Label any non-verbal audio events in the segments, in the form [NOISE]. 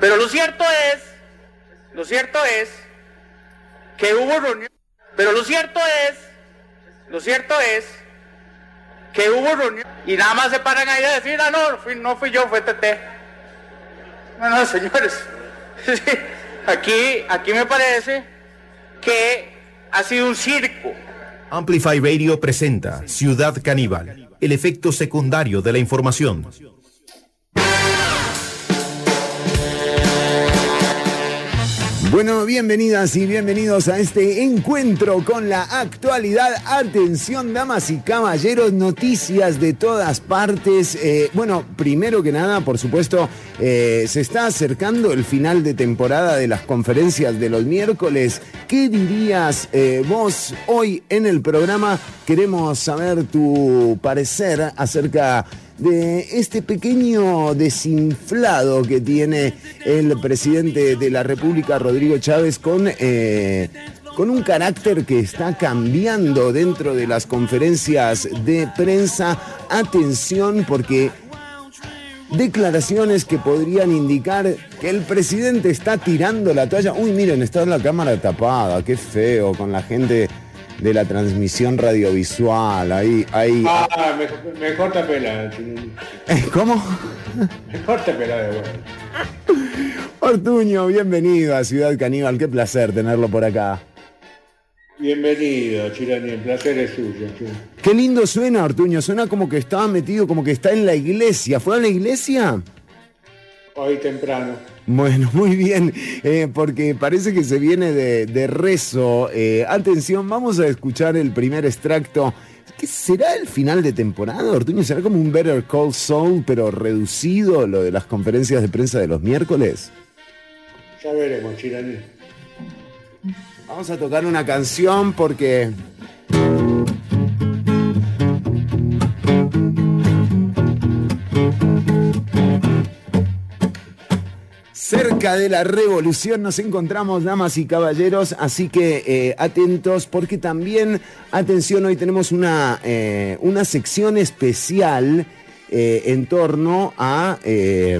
Pero lo cierto es, lo cierto es que hubo reunión. Pero lo cierto es, lo cierto es que hubo reunión y nada más se paran ahí a decir, ah, no, no fui yo, fue Tete. No, no, señores. aquí, aquí me parece que ha sido un circo. Amplify Radio presenta Ciudad Caníbal, el efecto secundario de la información. Bueno, bienvenidas y bienvenidos a este encuentro con la actualidad. Atención, damas y caballeros, noticias de todas partes. Eh, bueno, primero que nada, por supuesto, eh, se está acercando el final de temporada de las conferencias de los miércoles. ¿Qué dirías eh, vos hoy en el programa? Queremos saber tu parecer acerca de este pequeño desinflado que tiene el presidente de la República, Rodrigo Chávez, con, eh, con un carácter que está cambiando dentro de las conferencias de prensa. Atención porque declaraciones que podrían indicar que el presidente está tirando la toalla. Uy, miren, está la cámara tapada, qué feo, con la gente de la transmisión radiovisual. Ahí, ahí. Ah, mejor, mejor tapela. ¿Cómo? Mejor tapela de vuelta. Ortuño, bienvenido a Ciudad Caníbal, qué placer tenerlo por acá. Bienvenido, Chirani, el placer es suyo. sí. Qué lindo suena, Ortuño, suena como que estaba metido, como que está en la iglesia. ¿Fue a la iglesia? Hoy temprano. Bueno, muy bien, eh, porque parece que se viene de, de rezo. Eh, atención, vamos a escuchar el primer extracto. ¿Qué será el final de temporada, Ortuño? ¿Será como un Better Call Saul, pero reducido, lo de las conferencias de prensa de los miércoles? Ya veremos, Chirani. Vamos a tocar una canción porque... Cerca de la revolución nos encontramos, damas y caballeros, así que eh, atentos porque también, atención, hoy tenemos una, eh, una sección especial eh, en torno a, eh,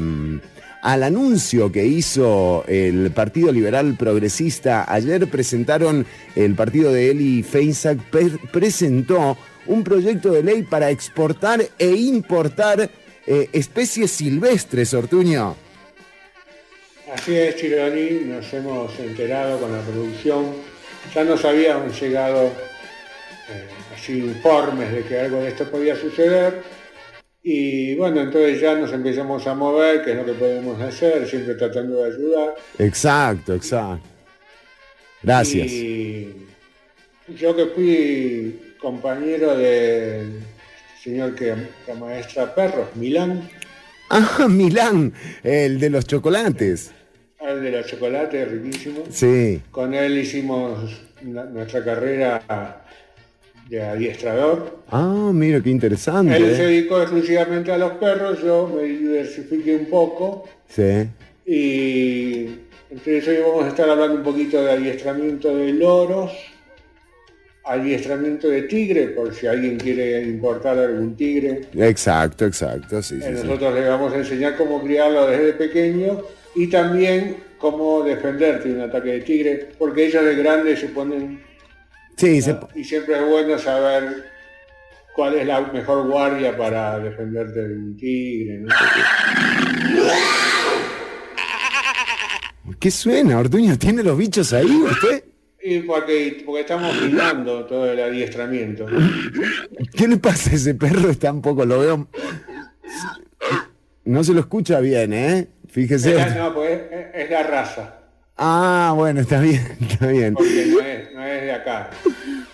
al anuncio que hizo el Partido Liberal Progresista. Ayer presentaron, el partido de Eli Feinsack pre- presentó un proyecto de ley para exportar e importar eh, especies silvestres, Ortuño. Así es, Chirani, nos hemos enterado con la producción. Ya nos habían llegado eh, así informes de que algo de esto podía suceder. Y bueno, entonces ya nos empezamos a mover, que es lo que podemos hacer, siempre tratando de ayudar. Exacto, exacto. Gracias. Y yo que fui compañero del señor que, que maestra perros, Milán, Ah, [LAUGHS] Milán, el de los chocolates. El de los chocolates, riquísimo. Sí. Con él hicimos nuestra carrera de adiestrador. Ah, mira, qué interesante. Él se dedicó exclusivamente a los perros, yo me diversifiqué un poco Sí. y entonces hoy vamos a estar hablando un poquito de adiestramiento de loros, adiestramiento de tigre, por si alguien quiere importar algún tigre. Exacto, exacto. Sí, sí, Eh, sí. Nosotros le vamos a enseñar cómo criarlo desde pequeño y también cómo defenderte de un ataque de tigre, porque ellos de grandes se ponen Sí, se- y siempre es bueno saber cuál es la mejor guardia para defenderte de un tigre. ¿no? ¿Qué suena, Ortuño? ¿Tiene los bichos ahí usted? Y porque, porque estamos filmando todo el adiestramiento. ¿Qué le pasa a ese perro? Está un poco, lo veo. No se lo escucha bien, ¿eh? Fíjese. Es la- no, pues es, es la raza, Ah, bueno, está bien, [LAUGHS] está bien. porque no es, no es de acá.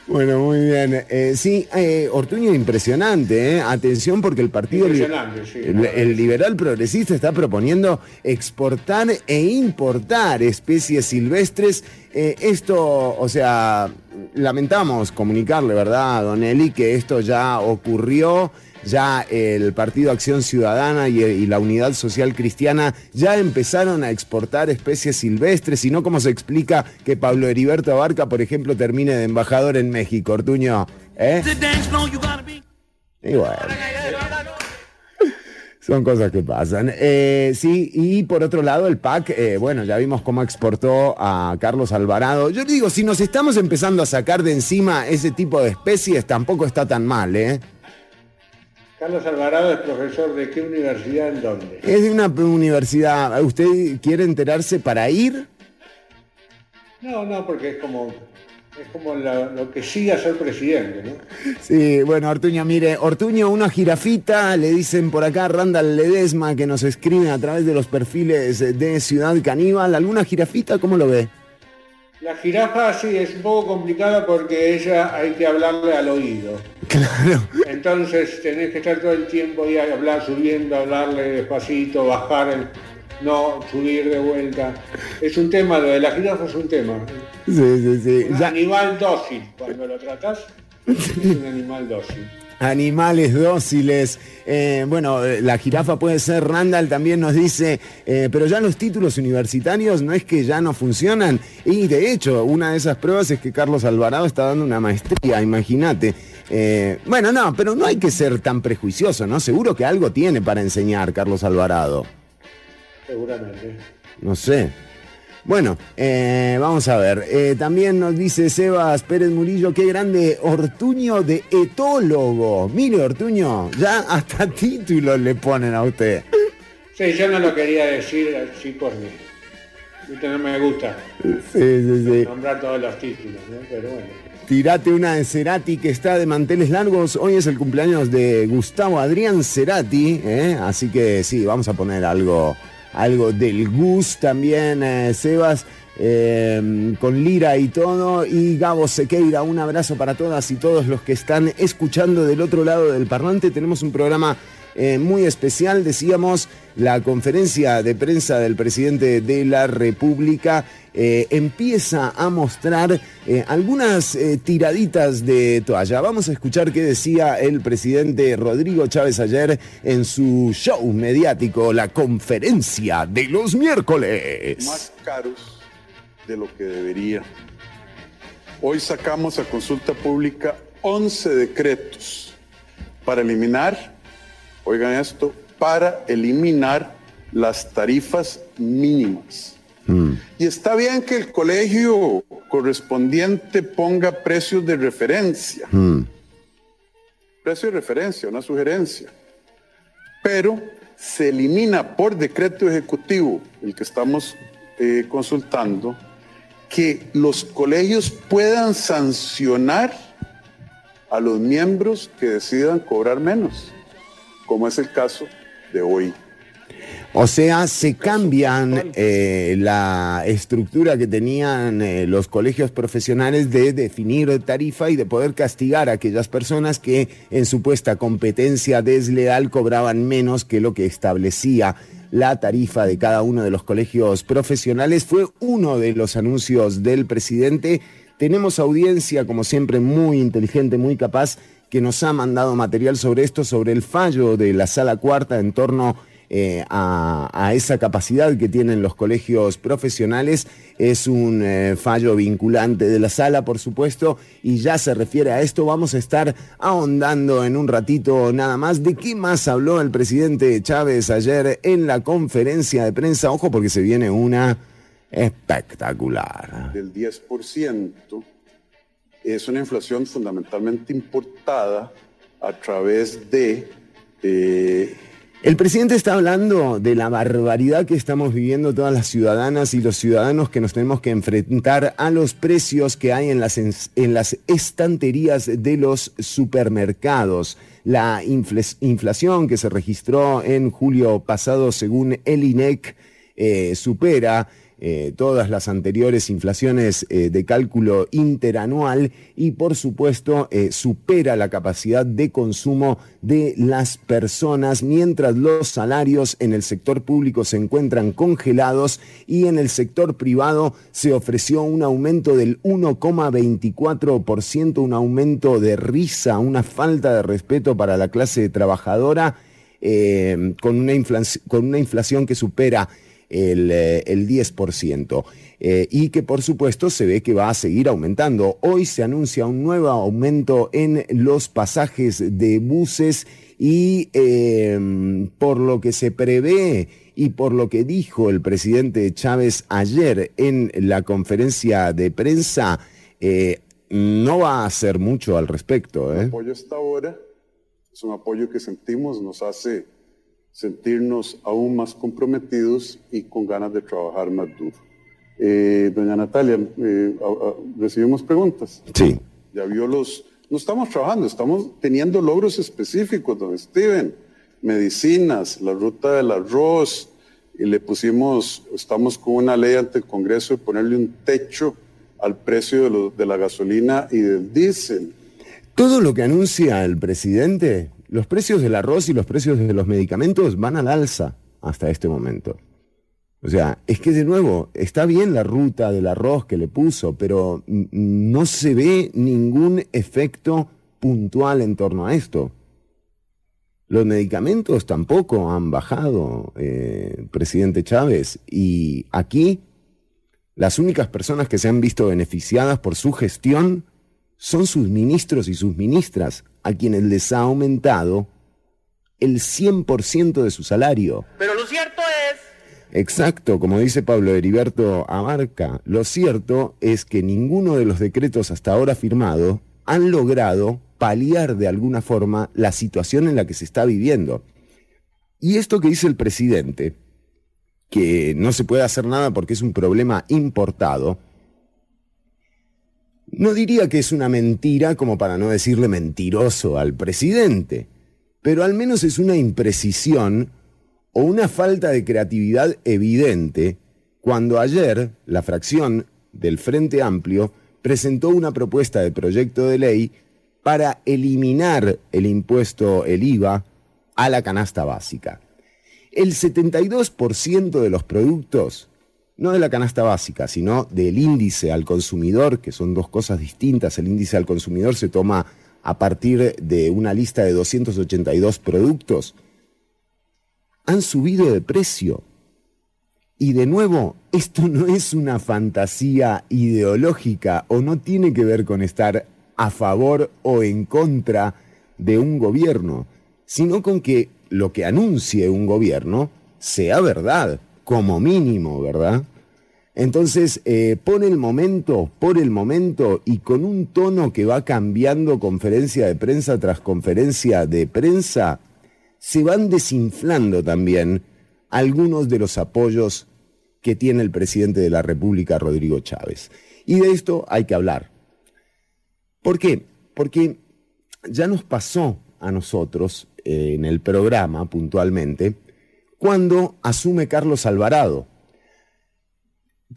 Bueno, muy bien. Eh, sí, eh, Ortuño, impresionante, ¿eh? Atención porque el partido... li- Impresionante, sí. El, el liberal progresista está proponiendo exportar e importar especies silvestres. Eh, esto, o sea, lamentamos comunicarle, ¿verdad, Don Eli, que esto ya ocurrió. Ya el Partido Acción Ciudadana y, la Unidad Social Cristiana ya empezaron a exportar especies silvestres y no como se explica que Pablo Heriberto Abarca, por ejemplo, termine de embajador en México, Ortuño. ¿Eh? Y. Son cosas que pasan. Eh, sí, y por otro lado, el PAC, eh, bueno, ya vimos cómo exportó a Carlos Alvarado. Yo digo, si nos estamos empezando a sacar de encima ese tipo de especies, tampoco está tan mal, ¿eh? Carlos Alvarado es profesor de qué universidad en dónde? Es de una universidad. ¿Usted quiere enterarse para ir? No, no, porque es como es como lo que sigue a ser presidente, ¿no? Sí, bueno, Ortuño, mire, Ortuño, una jirafita, le dicen por acá Randall Ledesma que nos escribe a través de los perfiles de Ciudad Caníbal. ¿Alguna jirafita? ¿Cómo lo ve? La jirafa sí es un poco complicada porque ella hay que hablarle al oído. Claro. Entonces tenés que estar todo el tiempo ahí hablar, subiendo, hablarle despacito, bajar el no subir de vuelta. Es un tema, lo de la jirafa es un tema. Sí, sí, sí. Un animal dócil, cuando lo tratás, es un animal dócil. Animales dóciles. Eh, bueno, la jirafa puede ser, Randall también nos dice, eh, pero ya los títulos universitarios no es que ya no funcionan. Y de hecho, una de esas pruebas es que Carlos Alvarado está dando una maestría, imagínate. Eh, bueno, no, pero no hay que ser tan prejuicioso, ¿no? Seguro que algo tiene para enseñar Carlos Alvarado seguramente. No sé. Bueno, eh, vamos a ver. Eh, también nos dice Sebas Pérez Murillo, qué grande Ortuño de etólogo. Mire, Ortuño, ya hasta [LAUGHS] títulos le ponen a usted. Sí, yo no lo quería decir así porque no me gusta sí, sí, sí. nombrar todos los títulos, ¿no? pero bueno. Tirate una de Cerati que está de manteles largos. Hoy es el cumpleaños de Gustavo Adrián Cerati, ¿eh? así que sí, vamos a poner algo algo del Gus también, eh, Sebas. Eh, con Lira y todo, y Gabo Sequeira, un abrazo para todas y todos los que están escuchando del otro lado del parlante. Tenemos un programa eh, muy especial, decíamos, la conferencia de prensa del presidente de la República eh, empieza a mostrar eh, algunas tiraditas de toalla. Vamos a escuchar qué decía el presidente Rodrigo Chávez ayer en su show mediático, la conferencia de los miércoles. Más caros de lo que debería. Hoy sacamos a consulta pública 11 decretos para eliminar oigan esto, para eliminar las tarifas mínimas. Mm. Y está bien que el colegio correspondiente ponga precios de referencia. Mm. Precio de referencia, una sugerencia. Pero se elimina por decreto ejecutivo, el que estamos eh, consultando, que los colegios puedan sancionar a los miembros que decidan cobrar menos como es el caso de hoy. O sea, se cambian eh, la estructura que tenían eh, los colegios profesionales de definir tarifa y de poder castigar a aquellas personas que en supuesta competencia desleal cobraban menos que lo que establecía la tarifa de cada uno de los colegios profesionales. Fue uno de los anuncios del presidente. Tenemos audiencia, como siempre, muy inteligente, muy capaz que nos ha mandado material sobre esto, sobre el fallo de la sala cuarta en torno eh, a, esa capacidad que tienen los colegios profesionales. Es un eh, fallo vinculante de la sala, por supuesto, y ya se refiere a esto. Vamos a estar ahondando en un ratito nada más. ¿De qué más habló el presidente Chávez ayer en la conferencia de prensa? Ojo, porque se viene una espectacular. Del 10% es una inflación fundamentalmente importada a través de... Eh, el presidente está hablando de la barbaridad que estamos viviendo todas las ciudadanas y los ciudadanos que nos tenemos que enfrentar a los precios que hay en las, en las estanterías de los supermercados. La inflación que se registró en julio pasado según el INEC eh, supera eh, todas las anteriores inflaciones eh, de cálculo interanual y por supuesto eh, supera la capacidad de consumo de las personas mientras los salarios en el sector público se encuentran congelados y en el sector privado se ofreció un aumento del 1,24%, un aumento de risa, una falta de respeto para la clase trabajadora con, una con una inflación que supera el, el 10%. y que por supuesto se ve que va a seguir aumentando. Hoy se anuncia un nuevo aumento en los pasajes de buses y em, por lo que se prevé y por lo que dijo el presidente Chávez ayer en la conferencia de prensa, eh, no va a hacer mucho al respecto. El ¿eh? apoyo hasta ahora es un apoyo que sentimos, nos hace sentirnos aún más comprometidos y con ganas de trabajar más duro. Eh, doña Natalia, recibimos preguntas. Sí. Ya vio los, no estamos trabajando, estamos teniendo logros específicos, don Steven. Medicinas, la ruta del arroz, y le pusimos, estamos con una ley ante el Congreso de ponerle un techo al precio de, la gasolina y del diésel. Todo lo que anuncia el presidente, los precios del arroz y los precios de los medicamentos van al alza hasta este momento. O sea, es que de nuevo, está bien la ruta del arroz que le puso, pero no se ve ningún efecto puntual en torno a esto. Los medicamentos tampoco han bajado, eh, presidente Chávez, y aquí las únicas personas que se han visto beneficiadas por su gestión son sus ministros y sus ministras, a quienes les ha aumentado el 100% de su salario. Pero lo cierto es Exacto, como dice Pablo Heriberto Abarca, lo cierto es que ninguno de los decretos hasta ahora firmados han logrado paliar de alguna forma la situación en la que se está viviendo. Y esto que dice el presidente, que no se puede hacer nada porque es un problema importado, no diría que es una mentira como para no decirle mentiroso al presidente, pero al menos es una imprecisión o una falta de creatividad evidente cuando ayer la fracción del Frente Amplio presentó una propuesta de proyecto de ley para eliminar el impuesto, el IVA, a la canasta básica. El 72% de los productos, no de la canasta básica, sino del índice al consumidor, que son dos cosas distintas, el índice al consumidor se toma a partir de una lista de 282 productos, han subido de precio. Y de nuevo, esto no es una fantasía ideológica o no tiene que ver con estar a favor o en contra de un gobierno, sino con que lo que anuncie un gobierno sea verdad, como mínimo, ¿verdad? Entonces, eh, por el momento, por el momento, y con un tono que va cambiando conferencia de prensa tras conferencia de prensa, se van desinflando también algunos de los apoyos que tiene el presidente de la República, Rodrigo Chávez. Y de esto hay que hablar. ¿Por qué? Porque ya nos pasó a nosotros eh, en el programa puntualmente cuando asume Carlos Alvarado.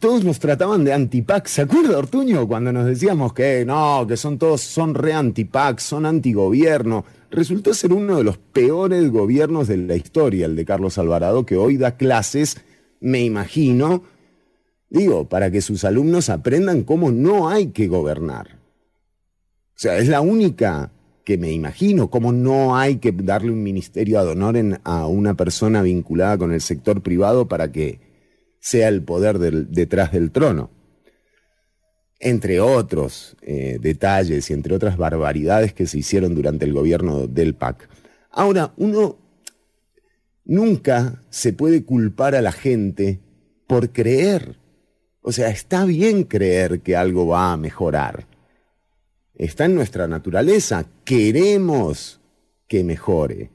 Todos nos trataban de antipac. ¿Se acuerda, Ortuño? Cuando nos decíamos que no, que son todos, son re antipac, son antigobierno resultó ser uno de los peores gobiernos de la historia, el de Carlos Alvarado, que hoy da clases, me imagino, digo, para que sus alumnos aprendan cómo no hay que gobernar. O sea, es la única que me imagino, cómo no hay que darle un ministerio ad honorem a una persona vinculada con el sector privado para que sea el poder detrás del trono entre otros eh, detalles y entre otras barbaridades que se hicieron durante el gobierno del PAC. Ahora, uno nunca se puede culpar a la gente por creer. O sea, está bien creer que algo va a mejorar. Está en nuestra naturaleza. Queremos que mejore.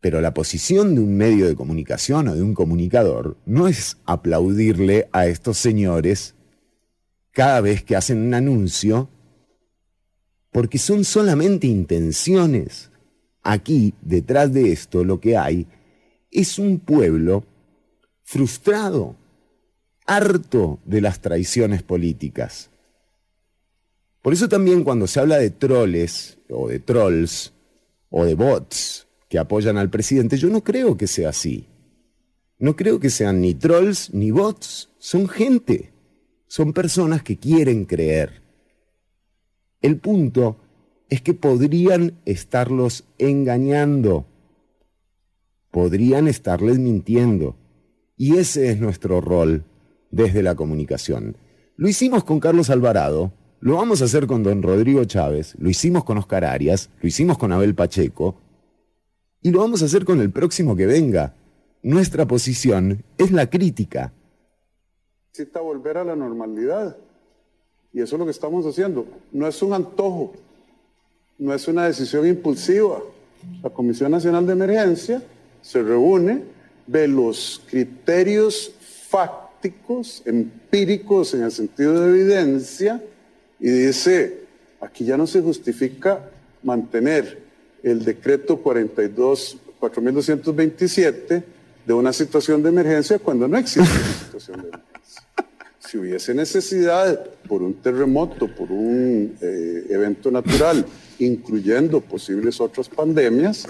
Pero la posición de un medio de comunicación o de un comunicador no es aplaudirle a estos señores cada vez que hacen un anuncio, porque son solamente intenciones. Aquí, detrás de esto, lo que hay es un pueblo frustrado, harto de las traiciones políticas. Por eso también cuando se habla de troles o de trolls o de bots, que apoyan al presidente, yo no creo que sea así. No creo que sean ni trolls ni bots, son gente, son personas que quieren creer. El punto es que podrían estarlos engañando. podrían estarles mintiendo. Y ese es nuestro rol desde la comunicación. Lo hicimos con Carlos Alvarado, lo vamos a hacer con don Rodrigo Chávez, lo hicimos con Oscar Arias, lo hicimos con Abel Pacheco y lo vamos a hacer con el próximo que venga. Nuestra posición es la crítica. Necesita volver a la normalidad. Y eso es lo que estamos haciendo. No es un antojo, no es una decisión impulsiva. La Comisión Nacional de Emergencia se reúne, ve los criterios fácticos, empíricos en el sentido de evidencia, y dice, aquí ya no se justifica mantener el decreto 42, 4227 de una situación de emergencia cuando no existe una situación de emergencia si hubiese necesidad por un terremoto, por un eh, evento natural, incluyendo posibles otras pandemias.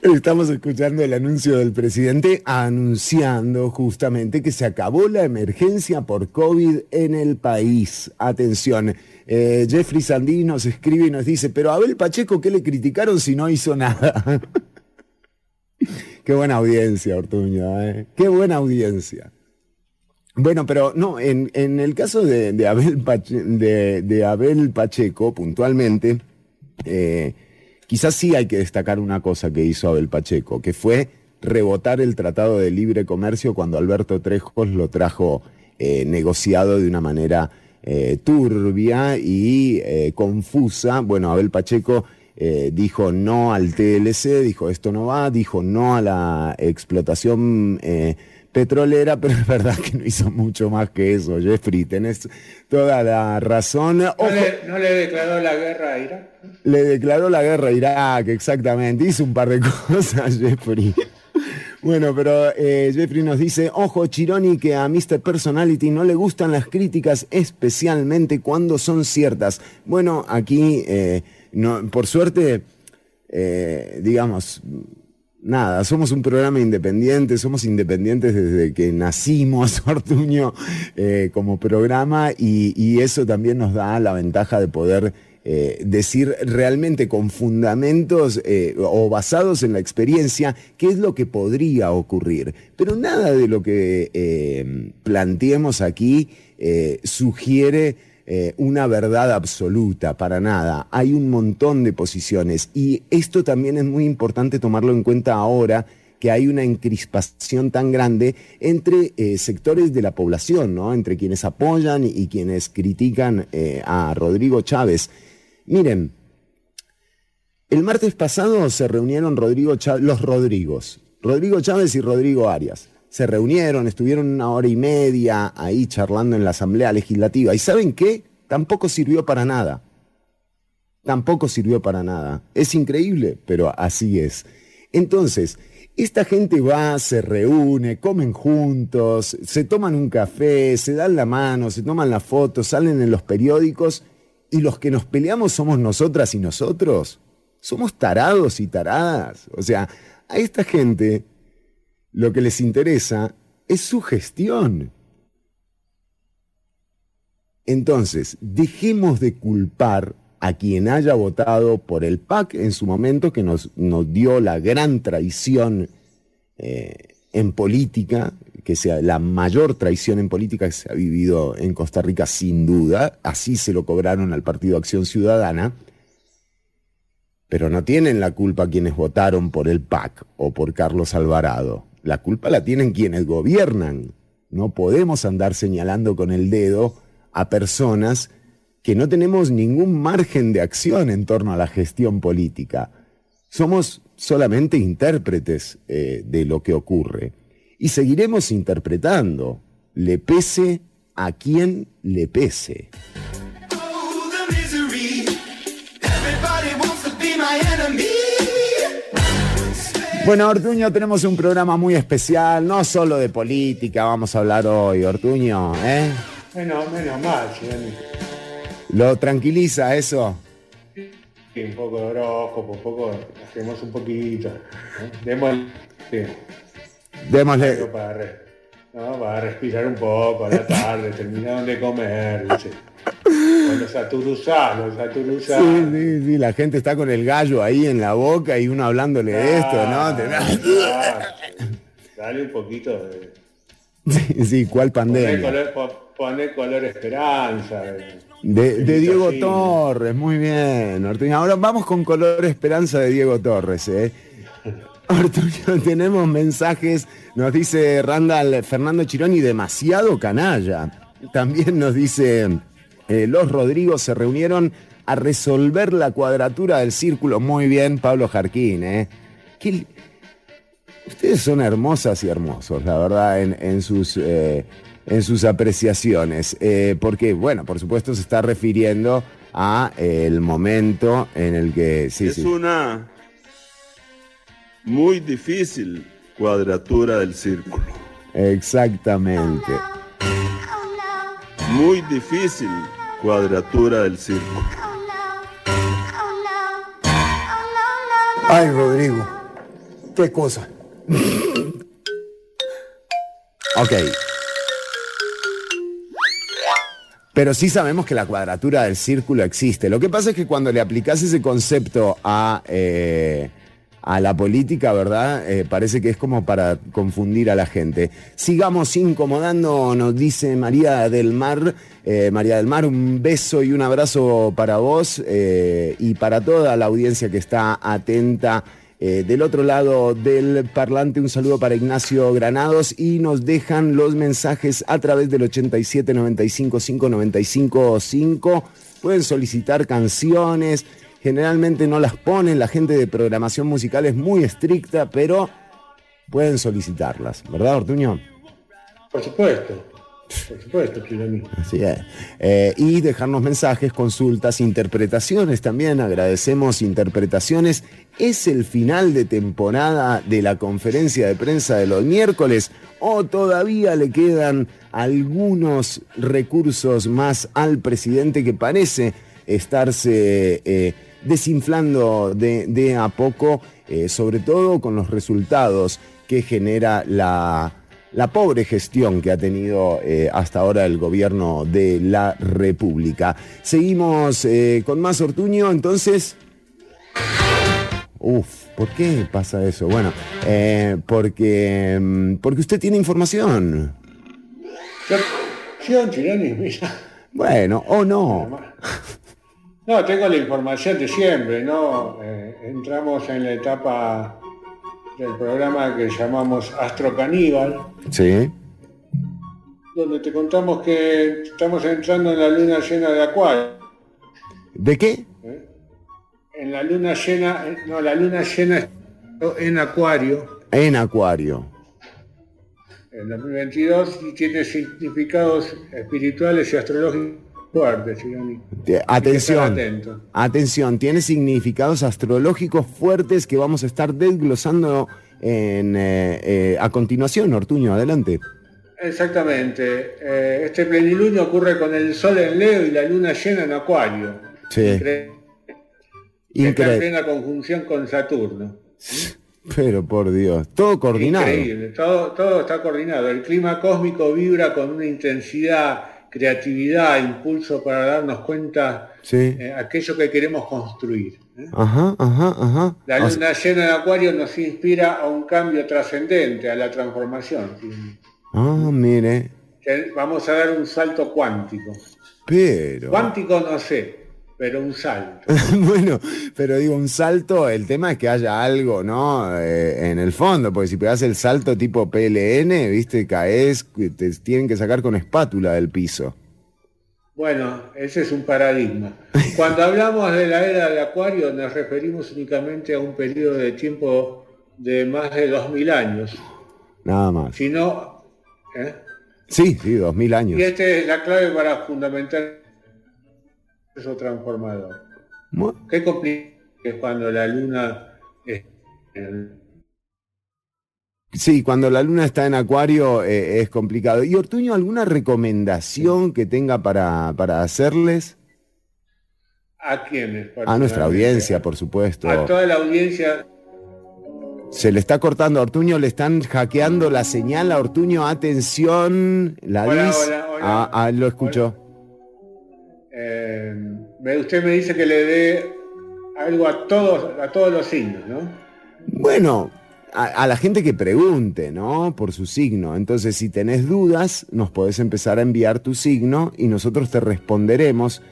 Estamos escuchando el anuncio del presidente anunciando justamente que se acabó la emergencia por COVID en el país. Atención, eh, Jeffrey Sandí nos escribe y nos dice, pero Abel Pacheco, ¿qué le criticaron si no hizo nada? [LAUGHS] Qué buena audiencia, Ortuño, ¿eh? Qué buena audiencia. Bueno, pero no, en, el caso de, Abel Pacheco, puntualmente, eh, quizás sí hay que destacar una cosa que hizo Abel Pacheco, que fue rebotar el Tratado de Libre Comercio cuando Alberto Trejos lo trajo negociado de una manera eh, turbia y confusa. Bueno, Abel Pacheco dijo no al TLC, dijo esto no va, dijo no a la explotación petrolera, [LAUGHS] pero es verdad que no hizo mucho más que eso, Jeffrey, tenés toda la razón. ¿No, le, declaró la guerra a Irak? Le declaró la guerra a Irak, exactamente, hizo un par de [LAUGHS] cosas, Jeffrey. Bueno, pero eh, Jeffrey nos dice, ojo Chironi, que a Mr. Personality no le gustan las críticas, especialmente cuando son ciertas. Bueno, aquí, eh, no, por suerte, eh, digamos, nada, somos un programa independiente, somos independientes desde que nacimos, [LAUGHS] Ortuño, eh, como programa, y, eso también nos da la ventaja de poder eh, decir realmente con fundamentos eh, o basados en la experiencia qué es lo que podría ocurrir. Pero nada de lo que planteemos aquí sugiere eh, una verdad absoluta, para nada. Hay un montón de posiciones y esto también es muy importante tomarlo en cuenta ahora que hay una encrispación tan grande entre eh, sectores de la población, ¿no? entre quienes apoyan y, quienes critican eh, a Rodrigo Chávez. Miren, el martes pasado se reunieron Rodrigo los Rodrigos, Rodrigo Chávez y Rodrigo Arias. Se reunieron, estuvieron una hora y media ahí charlando en la Asamblea Legislativa. ¿Y saben qué? Tampoco sirvió para nada. Tampoco sirvió para nada. Es increíble, pero así es. Entonces, esta gente va, se reúne, comen juntos, se toman un café, se dan la mano, se toman la foto, salen en los periódicos y los que nos peleamos somos nosotras y nosotros. Somos tarados y taradas. O sea, a esta gente lo que les interesa es su gestión. Entonces, dejemos de culpar a quien haya votado por el PAC en su momento, que nos, nos dio la gran traición eh, en política, que sea la mayor traición en política que se ha vivido en Costa Rica, sin duda. Así se lo cobraron al Partido Acción Ciudadana. Pero no tienen la culpa quienes votaron por el PAC o por Carlos Alvarado. La culpa la tienen quienes gobiernan. No podemos andar señalando con el dedo a personas que no tenemos ningún margen de acción en torno a la gestión política. Somos solamente intérpretes eh, de lo que ocurre. Y seguiremos interpretando, le pese a quien le pese. Bueno, Ortuño, tenemos un programa muy especial, no solo de política, vamos a hablar hoy, Ortuño, ¿eh? Menos, menos mal, ¿Lo tranquiliza eso? Sí, un poco de horóscopo, un poco, hacemos un poquito. ¿eh? Démosle. Démosle. No, va a respirar un poco a la tarde, terminaron de comer, dice. Los. Sí, sí, sí, la gente está con el gallo ahí en la boca y uno hablándole de esto, ¿no? Ah, Dale un poquito de... Sí, sí, ¿cuál pandemia? color, po- poné color esperanza. De, de Diego. Torres, muy bien. Ahora vamos con color esperanza de Diego Torres, ¿eh? Ortuño, [LAUGHS] tenemos mensajes, nos dice Randall Fernando Chironi, demasiado canalla. También nos dice, eh, los Rodrigos se reunieron a resolver la cuadratura del círculo. Muy bien, Pablo Jarquín, ¿eh? Qué- Ustedes son hermosas y hermosos, la verdad, en, en sus, eh, en sus apreciaciones. Eh, porque, bueno, por supuesto se está refiriendo a el momento en el que... Sí, es sí. una muy difícil cuadratura del círculo. Exactamente. Muy difícil cuadratura del círculo. Ay, Rodrigo, qué cosa. Ok. Pero sí sabemos que la cuadratura del círculo existe. Lo que pasa es que cuando le aplicás ese concepto a, eh, a la política, ¿verdad? Eh, parece que es como para confundir a la gente. Sigamos incomodando, nos dice María del Mar. Eh, María del Mar, un beso y un abrazo para vos eh, y para toda la audiencia que está atenta. Del otro lado del parlante, un saludo para Ignacio Granados y nos dejan los mensajes a través del 87 95 5 95 5. Pueden solicitar canciones, generalmente no las ponen, la gente de programación musical es muy estricta, pero pueden solicitarlas, ¿verdad, Ortuño? Por supuesto, por supuesto. Así es. Eh, y dejarnos mensajes, consultas, interpretaciones también. Agradecemos interpretaciones. ¿Es el final de temporada de la conferencia de prensa de los miércoles o todavía le quedan algunos recursos más al presidente que parece estarse eh, desinflando de, de a poco, eh, sobre todo con los resultados que genera la la pobre gestión que ha tenido eh, hasta ahora el gobierno de la República. Seguimos eh, con más Ortuño, entonces... Uf, ¿por qué pasa eso? Bueno, eh, porque, mm, porque usted tiene información. Bueno, o no. No, tengo la información de siempre, ¿no? Eh, entramos en la etapa del programa que llamamos Astro Caníbal, Sí. donde te contamos que estamos entrando en la luna llena de Acuario. ¿De qué? En la luna llena, eh, no, la luna llena en Acuario En Acuario. en 2022 y tiene significados espirituales y astrológicos fuertes, Chironi. Atención. Atención, tiene significados astrológicos fuertes que vamos a estar desglosando en, eh, eh, a continuación, Ortuño, adelante. Exactamente. Eh, este plenilunio ocurre con el Sol en Leo y la Luna llena en Acuario. Sí. Incre- Está en Increíble. plena conjunción con Saturno. Pero por Dios, todo coordinado. Increíble. Todo, todo está coordinado. El clima cósmico vibra con una intensidad, creatividad, impulso para darnos cuenta Sí. eh, aquello que queremos construir. ¿eh? Ajá, ajá, ajá. La O sea, luna llena en Acuario nos inspira a un cambio trascendente, a la transformación. ah, mire. Vamos a dar un salto cuántico. Pero. Cuántico no sé, pero un salto. [LAUGHS] bueno, pero digo, un salto, el tema es que haya algo, ¿no? Eh, en el fondo, porque si pegas el salto tipo PLN, viste, caes, te tienen que sacar con espátula del piso. Bueno, ese es un paradigma. Cuando hablamos de la era de Acuario nos referimos únicamente a un periodo de tiempo de más de 2000 años. Nada más. Si no, ¿eh? Sí, sí, dos mil años. y esta es la clave para fundamentar eso transformador. Mu- Qué complicado es cuando la luna es en- Sí, cuando la luna está en acuario eh, es complicado. ¿Y Ortuño, alguna recomendación que tenga para, para hacerles? a quienes A nuestra audiencia, por supuesto. A toda la audiencia Se le está cortando a Ortuño, le están hackeando la señal a Ortuño. Atención, la hola, hola. Ah, ah, lo escucho. Eh, usted me dice que le dé algo a todos, a todos los signos, ¿no? Bueno, a, a la gente que pregunte, ¿no? Por su signo. Entonces, si tenés dudas, nos podés empezar a enviar tu signo y nosotros te responderemos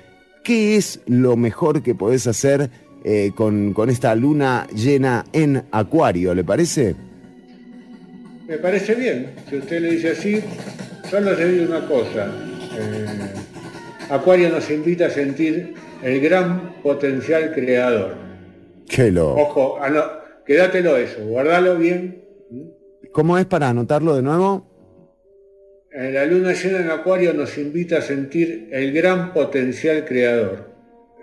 qué es lo mejor que podés hacer eh, con, con esta luna llena en Acuario, ¿le parece? Me parece bien. Si usted le dice así, solo le digo una cosa. Eh, Acuario nos invita a sentir el gran potencial creador. Qué lo. Ojo, ano- quédatelo eso, guardalo bien. ¿Cómo es para anotarlo de nuevo? La luna llena en Acuario nos invita a sentir el gran potencial creador.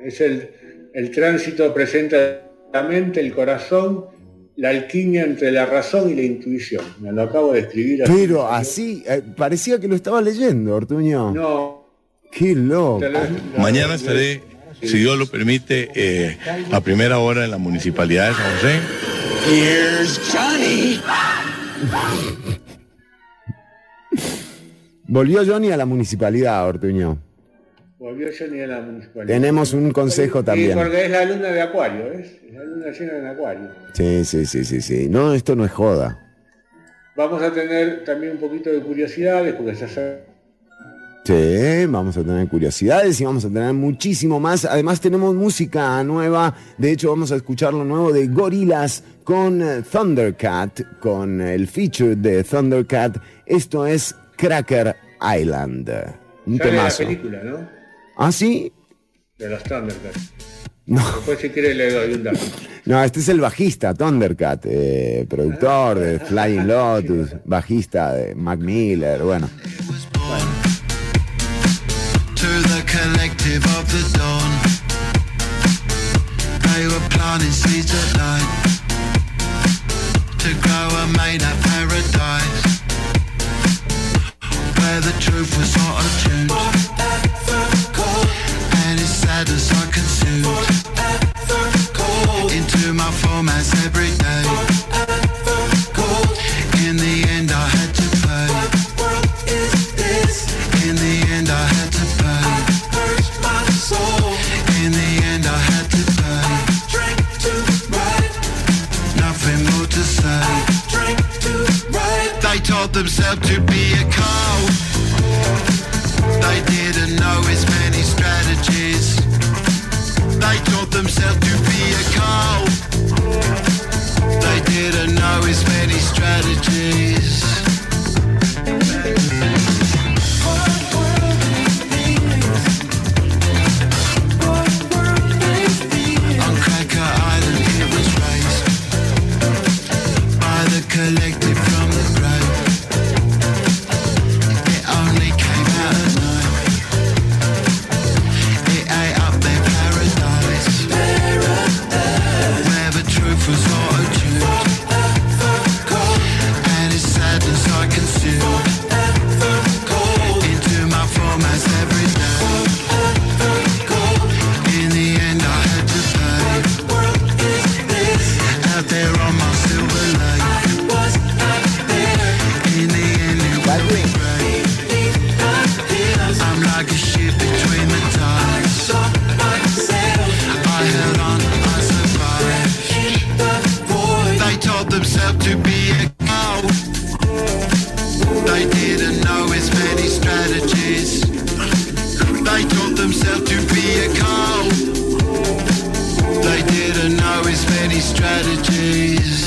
Es el, el tránsito presenta la mente, el corazón, la alquimia entre la razón y la intuición. Me lo acabo de escribir así. Pero así, eh, parecía que lo estaba leyendo, Ortuño. No. Qué loco. Mañana estaré, si Dios lo permite, eh, a primera hora en la Municipalidad de San José. Volvió Johnny a la municipalidad, Ortuño. Volvió Johnny a la municipalidad. Tenemos un consejo Sí, también. porque es la luna de Acuario, ¿ves? Es la luna llena en Acuario. Sí, sí, sí, sí, sí. No, esto no es joda. Vamos a tener también un poquito de curiosidades, porque ya saben Sí, vamos a tener curiosidades y vamos a tener muchísimo más. Además tenemos música nueva. De hecho, vamos a escuchar lo nuevo de Gorillaz con eh, Thundercat, con el feature de Thundercat. Esto es Cracker Island. Un sale la temazo. película, ¿no? ¿Ah, sí? De los Thundercats. No, Después si quiere le doy un dato. no, este es el bajista, Thundercat, eh, productor de Flying [LAUGHS] Lotus, bajista de Mac Miller, bueno. Collective of the dawn. They were planting seeds at night to grow a made up paradise where the truth was not attuned and its sadness I consumed into my formats every day. They told themselves to be a cow. They didn't know as many strategies. They taught themselves to be a cow. They didn't know as many strategies. Strategies.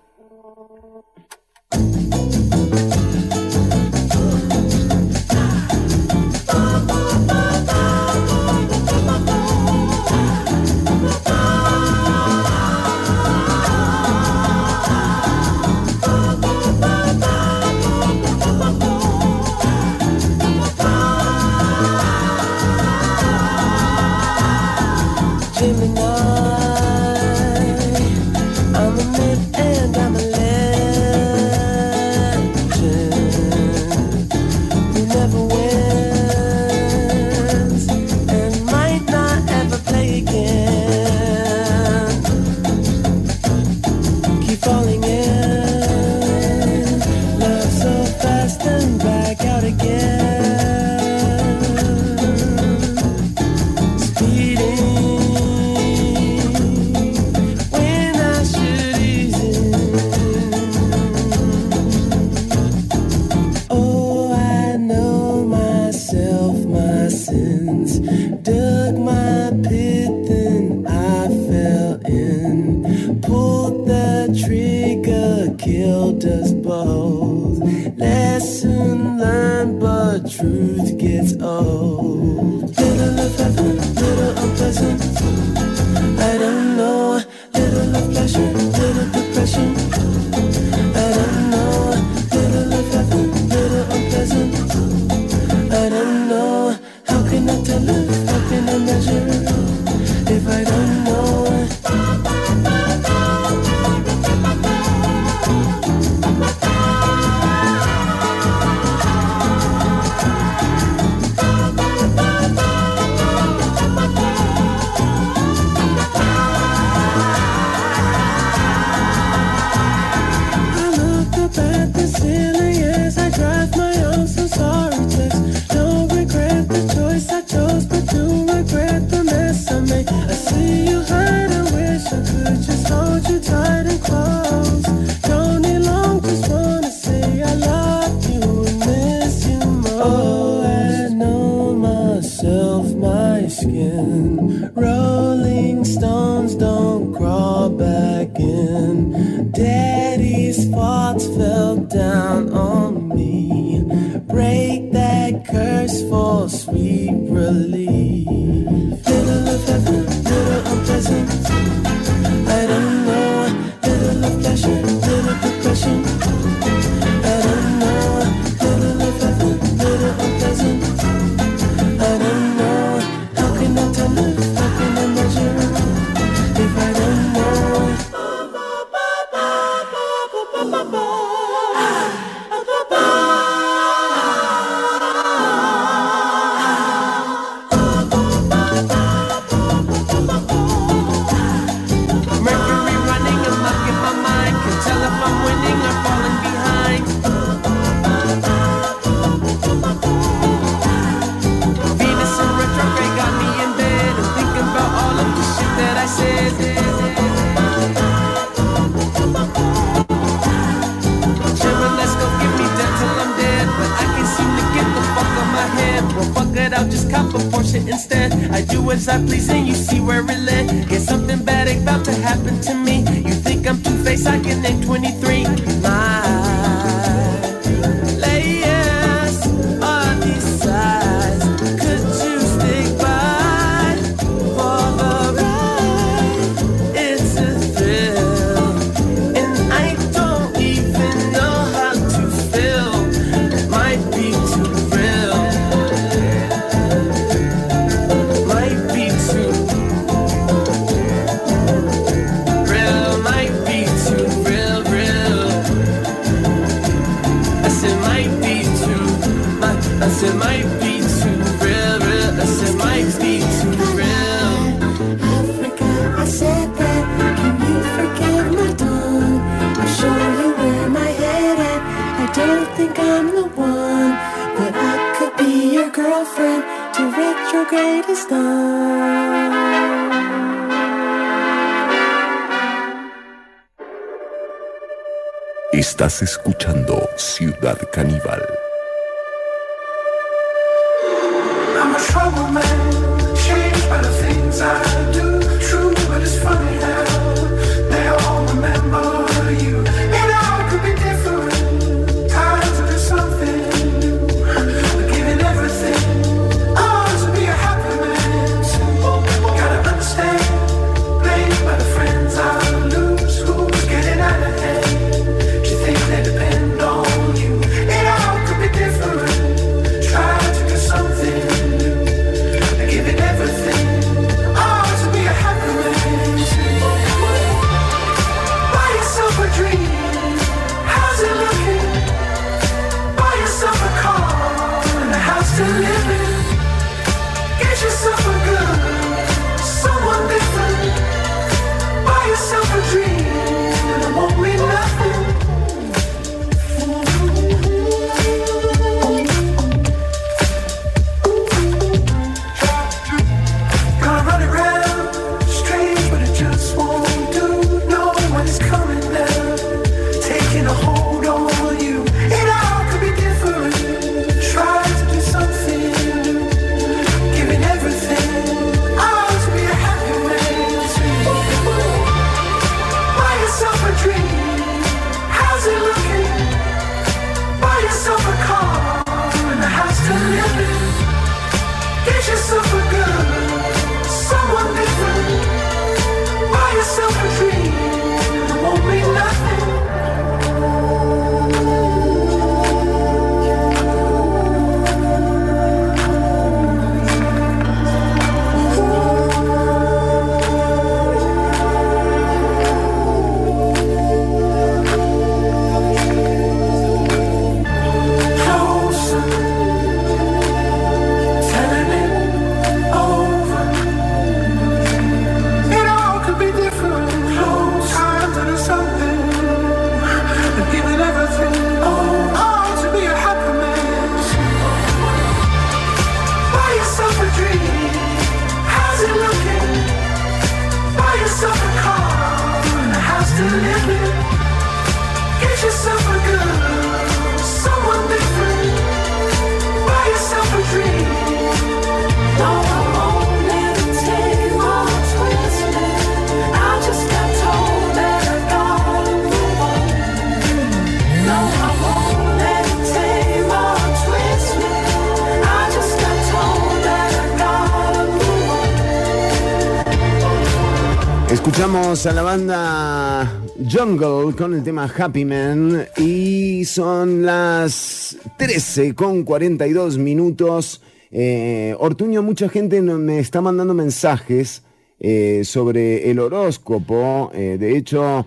A la banda Jungle con el tema Happy Man y son las 13 con 42 minutos. Eh, Ortuño, mucha gente me está mandando mensajes eh, sobre el horóscopo. Eh, de hecho,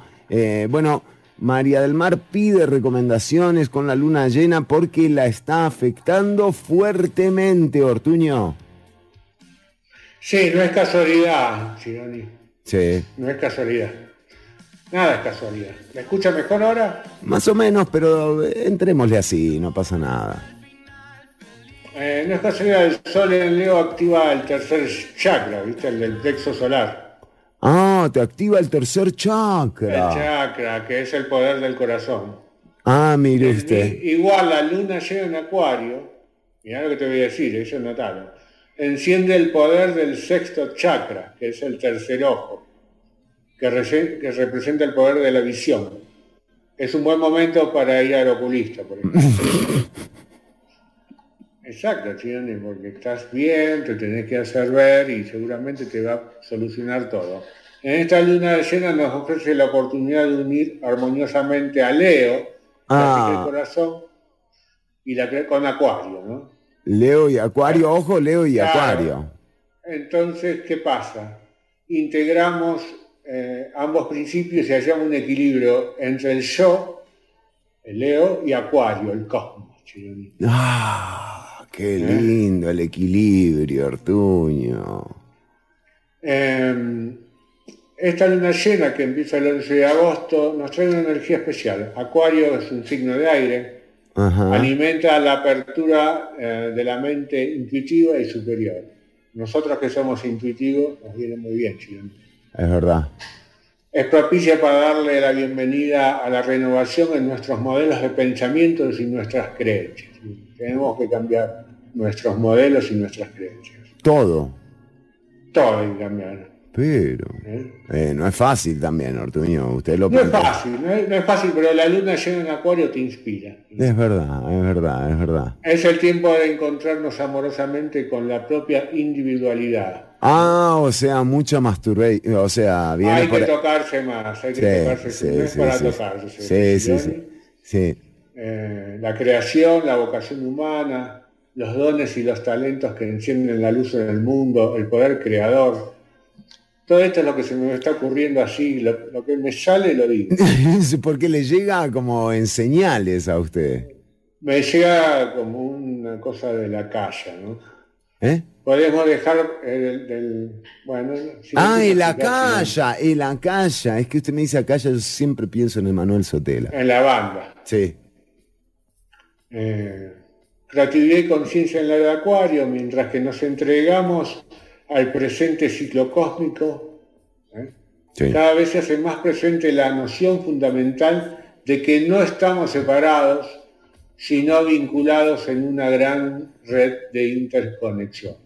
bueno, María del Mar pide recomendaciones con la luna llena porque la está afectando fuertemente, Ortuño. Sí, no es casualidad, Chironi. Sí. No es casualidad. Nada es casualidad. ¿Me escucha mejor ahora? Más o menos, pero entrémosle así, no pasa nada. Eh, no es casualidad, el sol en Leo activa el tercer chakra, ¿viste? El del plexo solar. Ah, te activa el tercer El chakra. chakra, que es el poder del corazón. Ah, mire usted. Igual la luna llega en acuario, mirá lo que te voy a decir, ellos notaron. Enciende el poder del sexto chakra, que es el tercer ojo, que, que representa el poder de la visión. Es un buen momento para ir al oculista, por ejemplo. [LAUGHS] Exacto, porque estás bien, te tenés que hacer ver y seguramente te va a solucionar todo. En esta luna llena nos ofrece la oportunidad de unir armoniosamente a Leo, la Ah. del corazón, y la que- con Acuario, ¿no? Leo y Acuario, ojo, Leo y Claro. Acuario. Entonces, ¿qué pasa? Integramos eh, ambos principios y hallamos un equilibrio entre el yo, el Leo, y Acuario, el cosmos. Ah, qué lindo el equilibrio, Ortuño. Eh, esta luna llena que empieza el 11 de agosto nos trae una energía especial. Acuario es un signo de aire, Ajá. alimenta la apertura eh, de la mente intuitiva y superior. Nosotros que somos intuitivos nos viene muy bien, Chironi. Es verdad. es propicia para darle la bienvenida a la renovación en nuestros modelos de pensamientos y nuestras creencias. Tenemos que cambiar nuestros modelos y nuestras creencias. Todo. Todo hay que cambiar. Pero. ¿eh? no es fácil también, Ortuño. Usted lo No es fácil, no es, no es fácil, pero la luna llena en acuario te inspira. Es verdad, es verdad, es verdad. Es el tiempo de encontrarnos amorosamente con la propia individualidad. Ah, o sea, mucha masturbación. O sea, viene hay por que tocarse más, hay que Sí, tocarse sí, no es sí, para tocarse. ¿sí? sí. Sí. Eh, la creación, la vocación humana, los dones y los talentos que encienden la luz en el mundo, el poder creador. Todo esto es lo que se me está ocurriendo así, lo, lo que me sale lo digo. [LAUGHS] Porque le llega como en señales a usted. Me llega como una cosa de la calle, ¿no? ¿Eh? Podemos dejar el. Bueno, si no Ah, quiero el explicar, acaya, el acaya. Es que usted me dice acaya, yo siempre pienso en Emanuel Sotela. En la banda. Sí. Eh, creatividad y conciencia en la de Acuario, mientras que nos entregamos al presente ciclo cósmico, ¿eh? Sí. cada vez se hace más presente la noción fundamental de que no estamos separados, sino vinculados en una gran red de interconexión.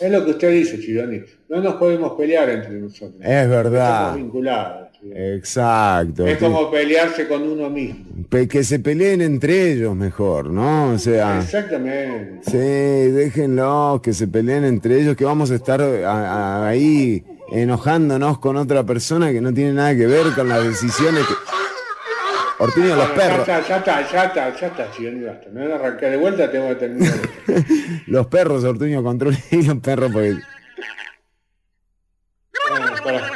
Es lo que usted dice, Chironi. No nos podemos pelear entre nosotros. Es verdad. Estamos vinculados. Exacto. Es como pelearse con uno mismo. Que se peleen entre ellos mejor, ¿no? O sea, Exactamente. sí, déjenlos, que se peleen entre ellos, que vamos a estar a- a- ahí enojándonos con otra persona que no tiene nada que ver con las decisiones que... Ortuño, los perros, Ya está, ya está, ya está, ya está, basta. Me van a arrancar de vuelta, tengo que terminar. [LAUGHS] los perros, Ortuño, controlen y los perros porque... Bueno, para-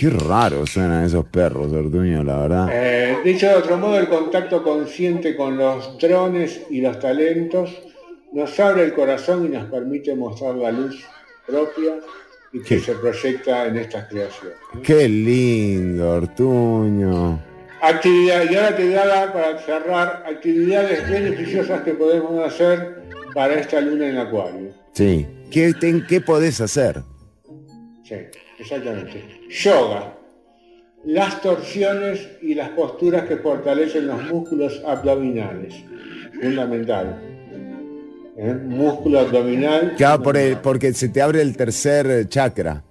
Qué raro suenan esos perros, Ortuño, la verdad. Eh, dicho de otro modo, el contacto consciente con los drones y los talentos nos abre el corazón y nos permite mostrar la luz propia y que se proyecta en estas creaciones. Qué lindo, Ortuño. Actividad, y ahora te voy a dar para cerrar actividades beneficiosas que podemos hacer para esta luna en acuario. Sí. ¿Qué, ten- qué podés hacer? Sí, exactamente. Yoga. Las torsiones y las posturas que fortalecen los músculos abdominales. Fundamental. ¿Eh? Músculo abdominal. Claro, por el- porque se te abre el tercer chakra.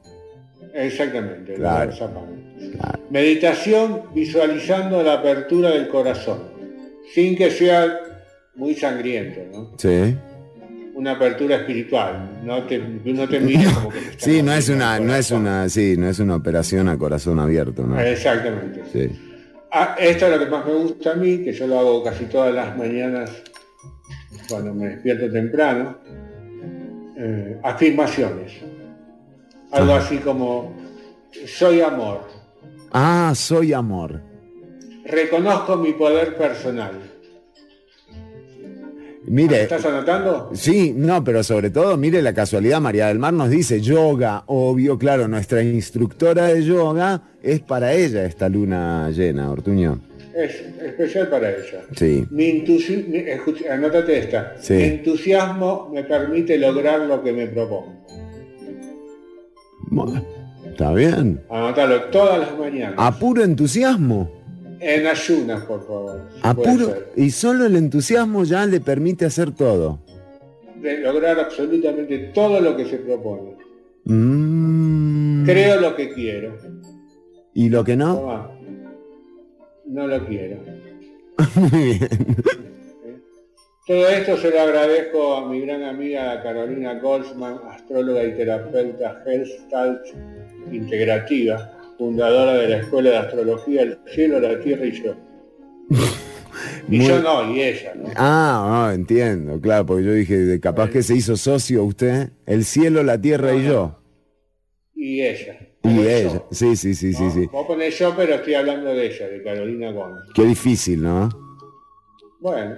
Exactamente. Claro. parte. Meditación visualizando la apertura del corazón. Sin que sea muy sangriento, ¿no? Sí. Una apertura espiritual. No te, uno te mire [LAUGHS] como que te está Sí, no es una, no es una, sí, no es una operación a corazón abierto, ¿no? Exactamente. Sí. Ah, esto es lo que más me gusta a mí, que yo lo hago casi todas las mañanas cuando me despierto temprano. Eh, afirmaciones. Algo así como, soy amor, Ah, soy amor. reconozco mi poder personal. Mire, ¿Estás anotando? sí, no, pero sobre todo, mire la casualidad, María del Mar nos dice yoga, obvio, claro, nuestra instructora de yoga es para ella esta luna llena, Ortuño. Es especial para ella. Sí. Mi entusi- mi- escucha, anótate esta. Sí. Mi entusiasmo me permite lograr lo que me propongo. Bueno, Está bien. Anótalo todas las mañanas. A puro entusiasmo. En ayunas, por favor. si A puede puro, ser. y solo el entusiasmo ya le permite hacer todo. De lograr absolutamente todo lo que se propone. Mm, Creo lo que quiero. ¿Y lo que no? Tomá. No lo quiero. [LAUGHS] Muy bien. Todo esto se lo agradezco a mi gran amiga Carolina Goldsman, astróloga y terapeuta Gestalt integrativa, fundadora de la Escuela de Astrología El Cielo, la Tierra y yo. [LAUGHS] Y yo no, y ella, ¿no? Ah, no, entiendo, claro, porque yo dije, capaz que se hizo socio usted, el cielo, la tierra y yo. Y ella. Y ella, yo. sí, sí, sí, sí, sí. Vos ponés yo, pero estoy hablando de ella, de Carolina Gómez. Qué difícil, ¿no? Bueno,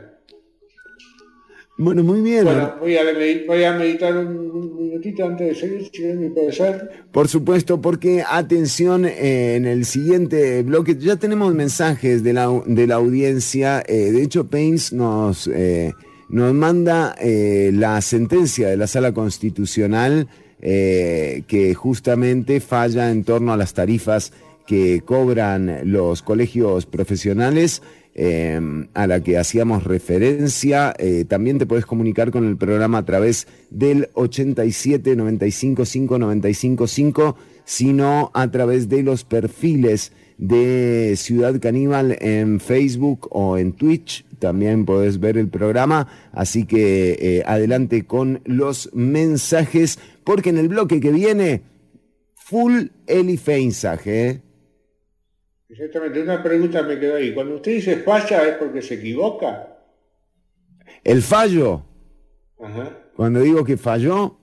Bueno, muy bien. bueno voy, a voy a meditar un, minutito antes de seguir, si me puede ser. Por supuesto, porque atención, eh, en el siguiente bloque ya tenemos mensajes de la, de la audiencia. eh, de hecho, Pains nos, eh, nos manda eh, la sentencia de la sala constitucional eh, que justamente falla en torno a las tarifas que cobran los colegios profesionales. Eh, a la que hacíamos referencia, Eh, también te puedes comunicar con el programa a través del 87 95 5 95 5, sino a través de los perfiles de Ciudad Caníbal en Facebook o en Twitch. También podés ver el programa, así que eh, adelante con los mensajes, porque en el bloque que viene, full Eli Feinsaje, ¿eh? Exactamente, una pregunta me quedó ahí. Cuando usted dice falla es porque se equivoca. El fallo, Ajá, cuando digo que falló,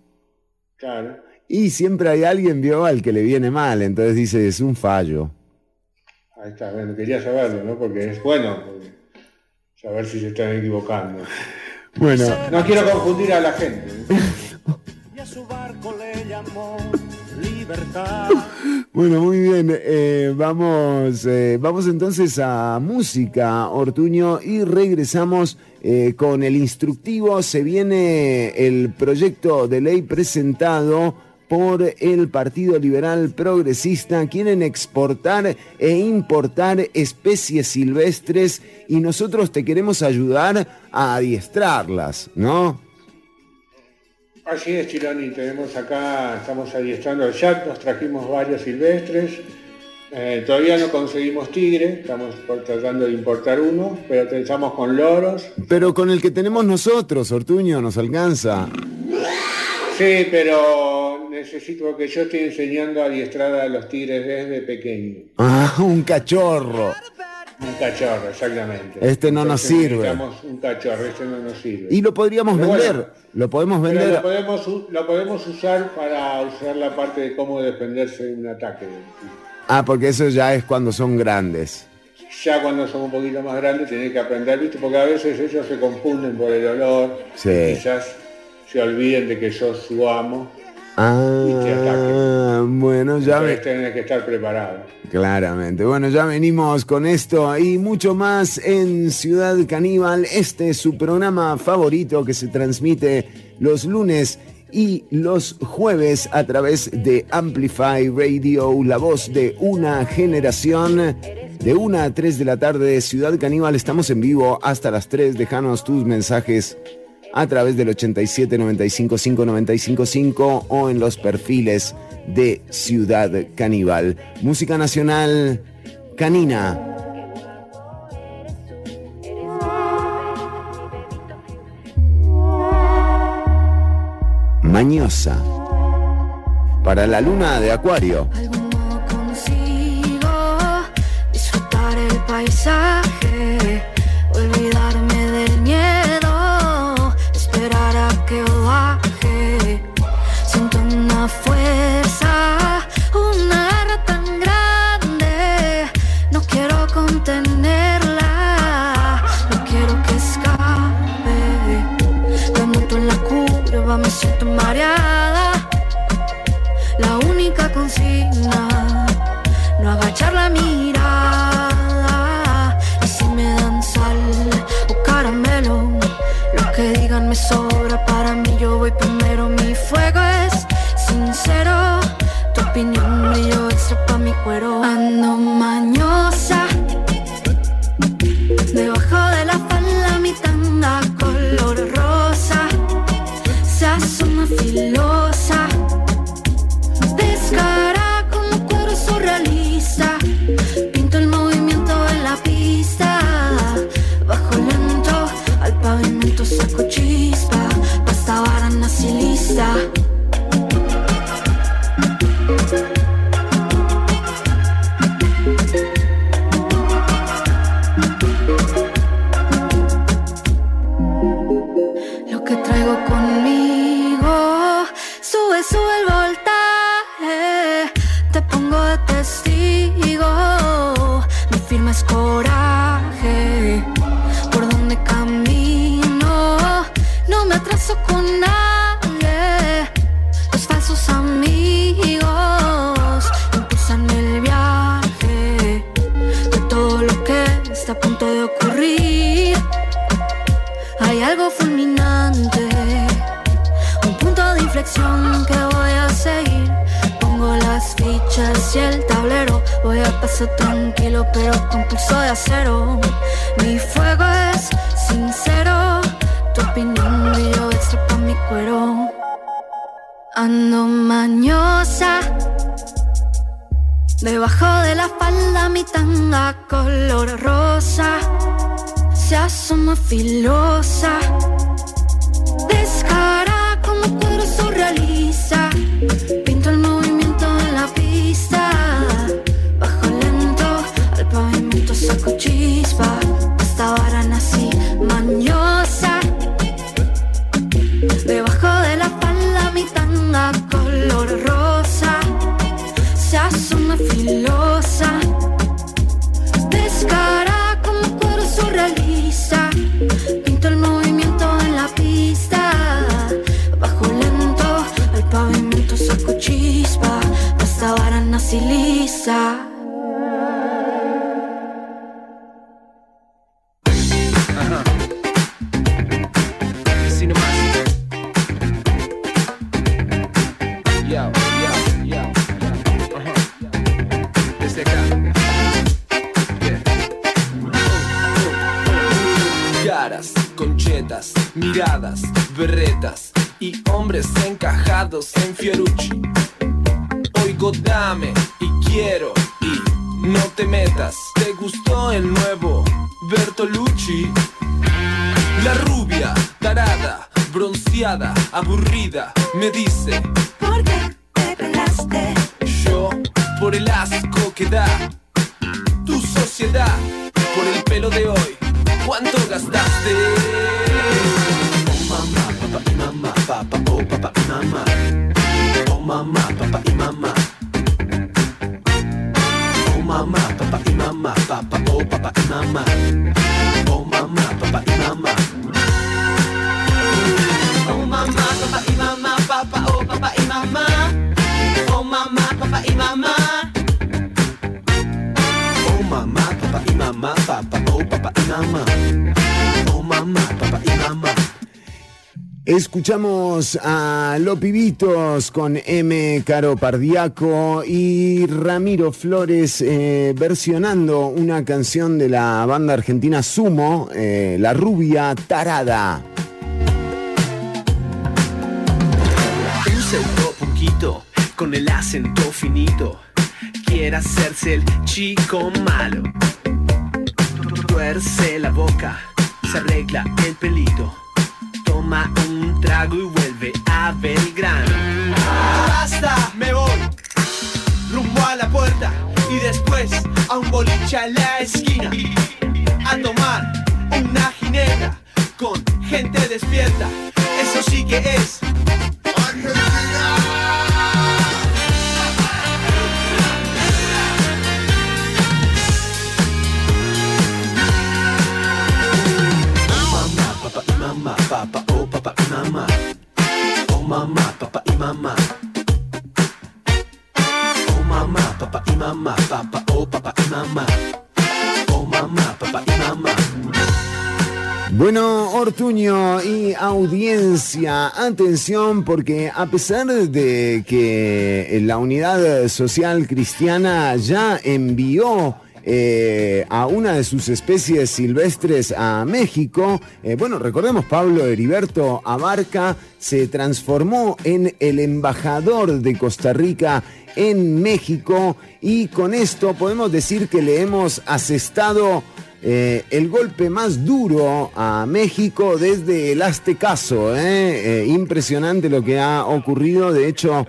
claro. y siempre hay alguien vio al que le viene mal, entonces dice es un fallo. Ahí está, bueno, quería saberlo, ¿no? Porque es bueno porque saber si se están equivocando. Bueno, No quiero confundir a la gente. Y a su barco le llamó [LAUGHS] Bueno, muy bien. eh, vamos, eh, vamos entonces a música, Ortuño, y regresamos eh, con el instructivo. Se viene el proyecto de ley presentado por el Partido Liberal Progresista. Quieren exportar e importar especies silvestres y nosotros te queremos ayudar a adiestrarlas, ¿no? Así es, Chironi, tenemos acá, estamos adiestrando, ya nos trajimos varios silvestres, Eh, todavía no conseguimos tigre, estamos tratando de importar uno, pero pensamos con loros. Pero con el que tenemos nosotros, Ortuño, nos alcanza. Sí, pero necesito que yo estoy enseñando a adiestrar a los tigres desde pequeño. Ah, un cachorro. Un cachorro, exactamente. Este no nos sirve. Necesitamos un cachorro, este no nos sirve. Y lo podríamos Pero vender. bueno, lo podemos vender. lo podemos, u- lo podemos usar para usar la parte de cómo defenderse de un ataque. Ah, porque eso ya es cuando son grandes. Ya cuando son un poquito más grandes tenés que aprender, ¿viste? Porque a veces ellos se confunden por el olor. Sí. Quizás se olviden de que sos su amo. Ah, bueno, ya Entonces ve- tenés que estar preparado. Claramente. Bueno, ya venimos con esto y mucho más en Ciudad Caníbal. Este es su programa favorito que se transmite los lunes y los jueves a través de Amplify Radio, la voz de una generación. De 1 a 3 de la tarde, Ciudad Caníbal, estamos en vivo hasta las 3. Déjanos tus mensajes a través del 87 95 5 95 5 o en los perfiles de Ciudad Caníbal. Música nacional canina. Mañosa. Para la luna de Acuario. consigo disfrutar el paisaje, agachar la mirada. Si me dan sal o caramelo, lo que digan me sobra. Para mí yo voy primero, mi fuego es sincero. Tu opinión brillo extra pa' mi cuero. Ando mañosa, debajo de la falda mi tanga color rosa. Se asoma filosa. Tranquilo, pero con pulso de acero. Mi fuego es sincero. Tu opinión brillo extra pa' mi cuero. Ando mañosa. Debajo de la falda mi tanga color rosa se asoma filosa. Descara como cuadro surrealiza. Asoma Escuchamos a Los Pibitos con M. Caro Pardiaco y Ramiro Flores eh, versionando una canción de la banda argentina Sumo, eh, La Rubia Tarada. Un pseudo punquito con el acento finito. Quiere hacerse el chico malo. Tuerce la boca, se arregla el pelito. Toma un trago y vuelve a Belgrano. Basta, me voy rumbo a la puerta y después a un boliche a la esquina a tomar una ginebra con gente despierta. Eso sí que es mamá, mamá. Oh mamá, papá y mamá. Bueno, Ortuño y audiencia, atención porque a pesar de que la unidad social cristiana ya envió eh, a una de sus especies silvestres a México, eh, bueno, recordemos Pablo Heriberto Abarca se transformó en el embajador de Costa Rica en México y con esto podemos decir que le hemos asestado eh, el golpe más duro a México desde el Aztecaso. impresionante lo que ha ocurrido. De hecho,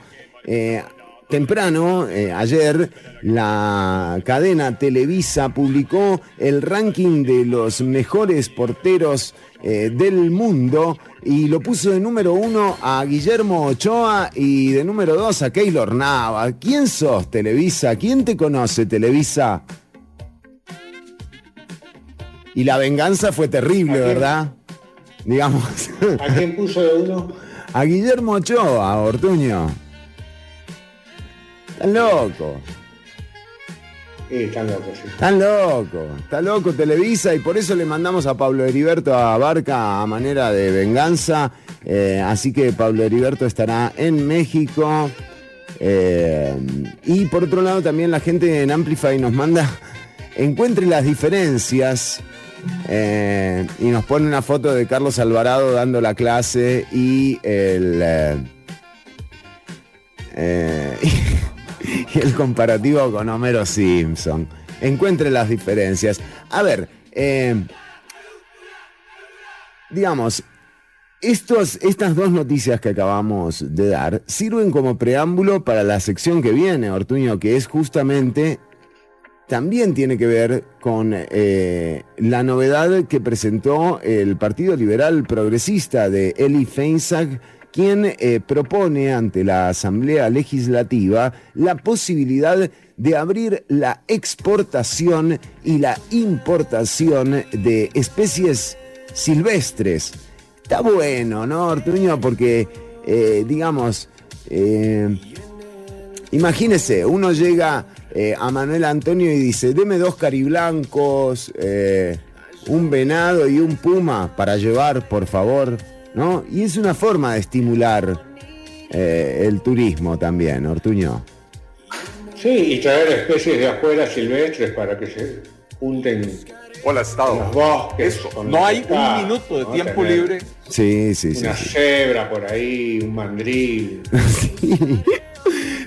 temprano, eh, ayer, la cadena Televisa publicó el ranking de los mejores porteros eh, del mundo y lo puso de número uno a Guillermo Ochoa y de número dos a Keylor Nava. ¿Quién sos, Televisa? ¿Quién te conoce, Televisa? Y la venganza fue terrible. ¿verdad? Digamos. ¿A quién puso de uno? [LAUGHS] A Guillermo Ochoa, Ortuño. Están loco. Sí, están locos, sí. Están loco. Está loco Televisa y por eso le mandamos a Pablo Heriberto a Barca a manera de venganza. Eh, así que Pablo Heriberto estará en México. Eh, y por otro lado también la gente en Amplify nos manda, [LAUGHS] encuentre las diferencias eh, y nos pone una foto de Carlos Alvarado dando la clase y el... eh, [LAUGHS] y [LAUGHS] el comparativo con Homero Simpson. Encuentre las diferencias. A ver, eh, digamos, estos, estas dos noticias que acabamos de dar sirven como preámbulo para la sección que viene, Ortuño, que es justamente, también tiene que ver con eh, la novedad que presentó el Partido Liberal Progresista de Eli Feinsack, quien eh, propone ante la Asamblea Legislativa la posibilidad de abrir la exportación y la importación de especies silvestres. Está bueno, ¿no, Ortuño? Porque, eh, digamos, eh, imagínese, uno llega a Manuel Antonio y dice, deme dos cariblancos, un venado y un puma para llevar, por favor, ¿no? Y es una forma de estimular eh, el turismo también, Ortuño. Sí, y traer especies de afuera silvestres para que se junten Hola, Estado. los bosques. Eso, no hay un minuto de ¿no? tiempo Tener libre. Sí, sí, sí. Una sí. cebra por ahí, un mandril. [LAUGHS]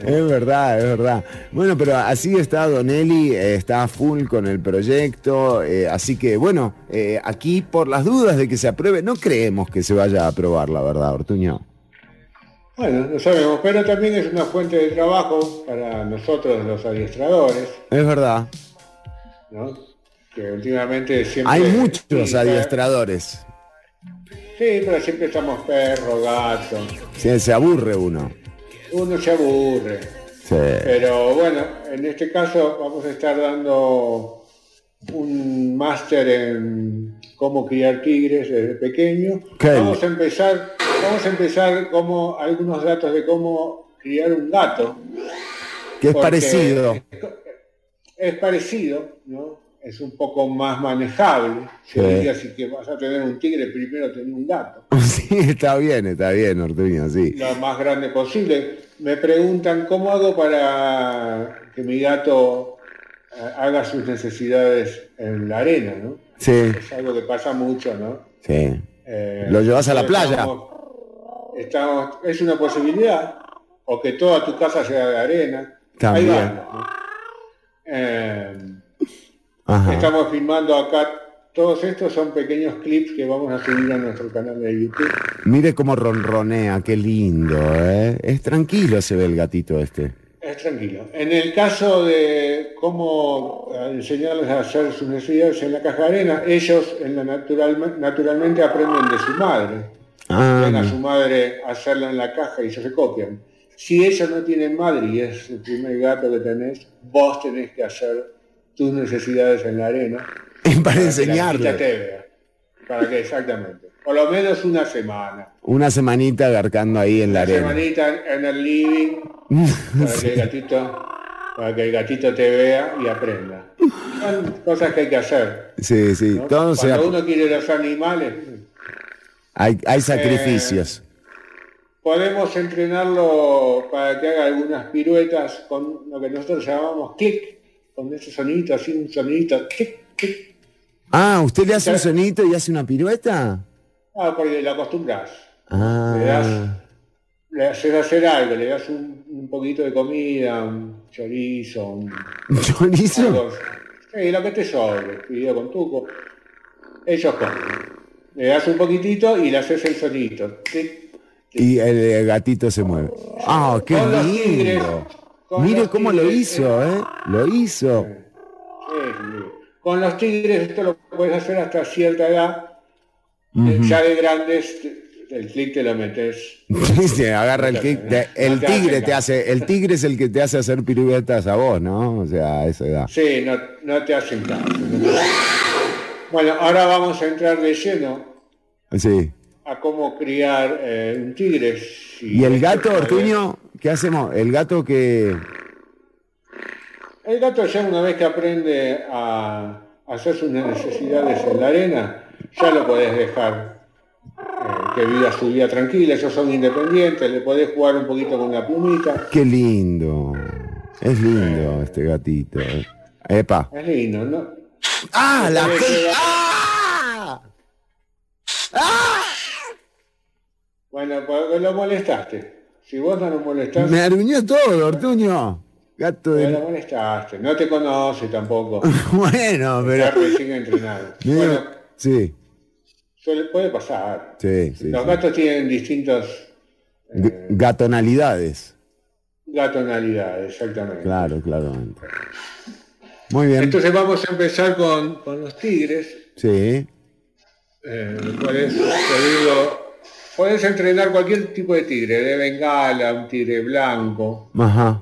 Es verdad, es verdad. Bueno, pero así está Donelli, eh, está full con el proyecto, eh, así que bueno, eh, aquí por las dudas de que se apruebe, no creemos que se vaya a aprobar, la verdad, Ortuño. Bueno, no sabemos, pero también es una fuente de trabajo para nosotros los adiestradores, Es verdad. ¿no? Que últimamente siempre... Hay muchos Sí, adiestradores. Sí, pero siempre estamos perro, gato. Se, se aburre uno. Uno se aburre. Sí. Pero bueno, en este caso vamos a estar dando un máster en cómo criar tigres desde pequeño. Vamos a empezar, vamos a empezar como algunos datos de cómo criar un gato. Que es parecido. Es parecido, ¿no? Es un poco más manejable. Sí. Yo diría, si que vas a tener un tigre, primero tener un gato. [LAUGHS] Sí, está bien, está bien, Ortuño, sí. lo más grande posible. Me preguntan cómo hago para que mi gato eh, haga sus necesidades en la arena, ¿no? Sí, Es algo que pasa mucho, ¿no? sí. Eh, Lo llevas a la playa. estamos- estamos- es una posibilidad, o que toda tu casa sea de arena. También. Hay varios, ¿no? Eh, Ajá. estamos filmando acá, todos estos son pequeños clips que vamos a subir a nuestro canal de YouTube. Mire cómo ronronea, qué lindo, ¿eh? Es tranquilo se ve el gatito este. Es tranquilo. En el caso de cómo enseñarles a hacer sus necesidades en la caja de arena, ellos en la natural, naturalmente aprenden de su madre. Ah, Ven a su madre hacerlo en la caja y ellos se copian. Si ellos no tienen madre y es el primer gato que tenés, vos tenés que hacer tus necesidades en la arena. para la enseñarle. vea. Para que, exactamente. Por lo menos una semana. Una semanita garcando ahí en la Una arena. semanita en el living [LAUGHS] para que el gatito para que el gatito te vea y aprenda. Son cosas que hay que hacer. Sí, sí, ¿no? se Cuando uno quiere los animales, hay, hay sacrificios. podemos entrenarlo para que haga algunas piruetas con lo que nosotros llamamos clic, con ese sonidito, así un sonidito, clic, clic. Ah, ¿usted le hace un sonito y hace una pirueta? Ah, porque lo acostumbras. Le Ah, das, le haces hacer algo, le das un, un poquito de comida, un chorizo, un ¿chorizo? algo. Sí, lo que te sobre, video con tuco. Ellos comen. Le das un poquitito y le haces el sonito. Clic. Y el gatito se mueve. Ah, qué Con los tigres, lindo. Mire cómo lo hizo, ¿eh? Lo hizo. Sí, sí. Con los tigres esto lo puedes hacer hasta cierta edad. Eh. Ya de grandes, el clic te lo metes. [LAUGHS] Se agarra el te- el No tigre te hace, el tigre es el que te hace hacer piruetas a vos, ¿no? O sea, a esa edad. Sí, no, no te hacen caso. Bueno, ahora vamos a entrar de lleno Sí. a cómo criar eh, un tigre. Si ¿Y el gato, Ortuño? ¿Qué hacemos? El gato que. El gato ya una vez que aprende a hacer sus necesidades en la arena, ya lo podés dejar eh, que viva su vida tranquila, ellos son independientes, le podés jugar un poquito con la plumita. Qué lindo. Es lindo este gatito. eh. Epa. Es lindo, ¿no? ¡Ah! La pe- que- ¡Ah! Bueno, porque lo molestaste. Si vos no lo molestaste, Me aruñó todo, Ortuño. Gato no de... lo molestaste. No te conoce tampoco. [LAUGHS] Bueno, pero... Está recién entrenado. [LAUGHS] Bueno, Sí, suele, puede pasar. sí, sí. Los sí. gatos tienen distintas G- Gatonalidades. gatonalidades, exactamente. Claro, claramente. Muy bien. Entonces vamos a empezar con, con los tigres. Sí. Eh, puedes, te digo, puedes entrenar cualquier tipo de tigre, de bengala, un tigre blanco, Ajá.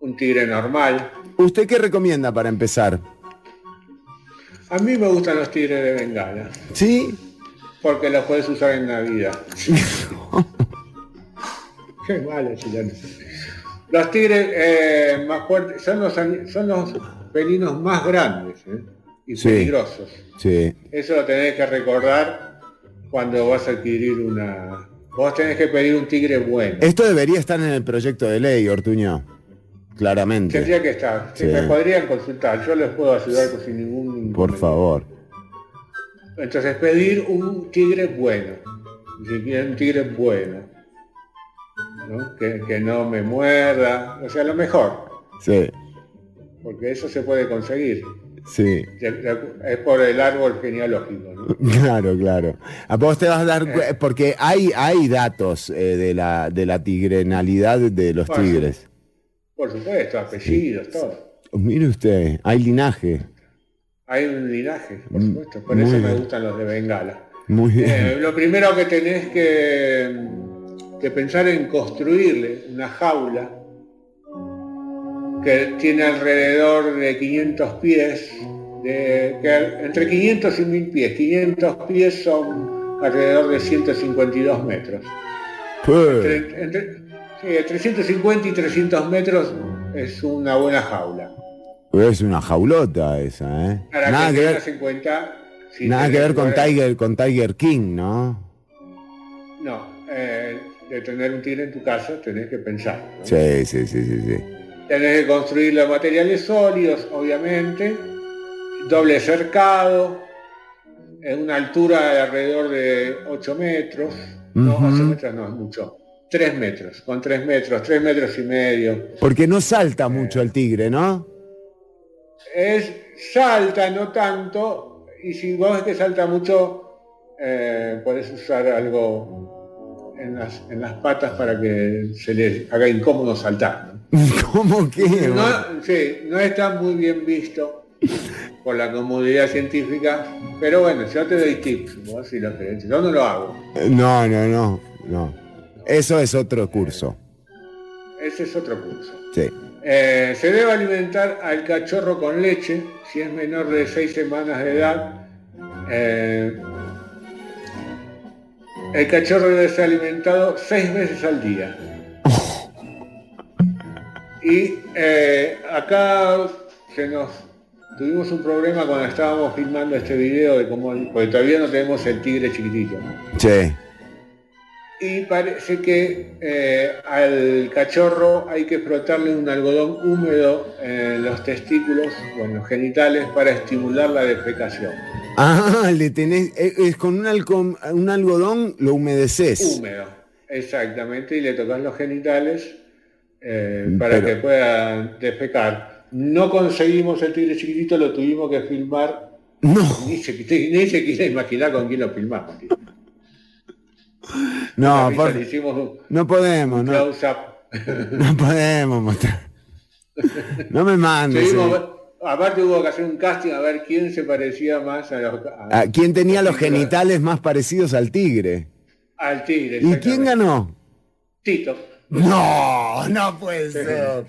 un tigre normal. ¿Usted qué recomienda para empezar? A mí me gustan los tigres de bengala, ¿Sí? porque los puedes usar en Navidad. [LAUGHS] Qué malo, chileno. Los tigres eh, más fuertes son los, son los felinos más grandes ¿eh? y Sí. peligrosos. Sí. Eso lo tenés que recordar cuando vas a adquirir una... Vos tenés que pedir un tigre bueno. Esto debería estar en el proyecto de ley, Ortuño. Claramente. Tendría que estar. Si Sí. me podrían consultar, yo les puedo ayudar con- sin ningún Por favor. Entonces pedir un tigre bueno. Un tigre bueno. ¿no? Que, que no me muerda. O sea, lo mejor. Sí, Porque eso se puede conseguir. Sí. Es por el árbol genealógico. ¿no? [LAUGHS] Claro, claro. A vos te vas a dar Eh. porque hay, hay datos eh, de la de la tigrenalidad de los Bueno. tigres. Por supuesto, apellidos, todo. Mire usted, hay linaje. Hay un linaje, por Mm, supuesto. Por muy eso me gustan los de Bengala. Muy bien. Eh, lo primero que tenés que, que pensar en construirle una jaula que tiene alrededor de 500 pies, de, que entre 500 y 1000 pies. 500 pies son alrededor de 152 metros. Entre, entre- sí, entre 150 y 300 metros es una buena jaula. es una jaulota esa, ¿eh? Para Nada que que ver, en cuenta... si nada que ver con Tiger, con Tiger King, ¿no? No, eh, de tener un tigre en tu casa tenés que pensar. ¿no? Sí, sí, sí, sí, sí. Tenés que construir los materiales sólidos, obviamente, doble cercado, en una altura de alrededor de 8 metros. No, Ujú. 8 metros no es mucho. 3 metros, con 3 metros, 3 metros y medio. Porque no salta mucho el tigre, ¿no? Es salta, no tanto, y si vos ves que salta mucho, eh, podés usar algo en las, en las patas para que se les haga incómodo saltar. ¿no? [LAUGHS] ¿Cómo que? No, sí, no está muy bien visto por la comunidad científica, pero bueno, yo te doy tips, vos si lo querés. Yo no lo hago. No, no, no, no. Eso es otro curso. Ese es otro curso. Sí. Eh, se debe alimentar al cachorro con leche, si es menor de 6 semanas de edad. Eh, el cachorro debe ser alimentado 6 veces al día. Y eh, acá se nos tuvimos un problema cuando estábamos filmando este video de cómo, porque todavía no tenemos el tigre chiquitito. Sí. Y parece que eh, al cachorro hay que frotarle un algodón húmedo en los testículos o en los genitales para estimular la defecación. Ah, le tenés, es, es con un, alco- un algodón lo humedeces. Húmedo, exactamente, y le tocas los genitales eh, Mm, para pero- que puedan defecar. No conseguimos el tigre chiquitito, lo tuvimos que filmar. Ni se, ni se quiere imaginar con quién lo filmamos. tío. [LAUGHS] No, por- risa, le hicimos un no podemos, no, [LAUGHS] no podemos mostrar. [LAUGHS] No me mandes. Seguimos- eh. Aparte hubo que hacer un casting a ver quién se parecía más a los- a- Ah, ¿Quién tenía los genitales más parecidos al tigre? al tigre. ¿Y quién ganó? Tito. No, no puede ser.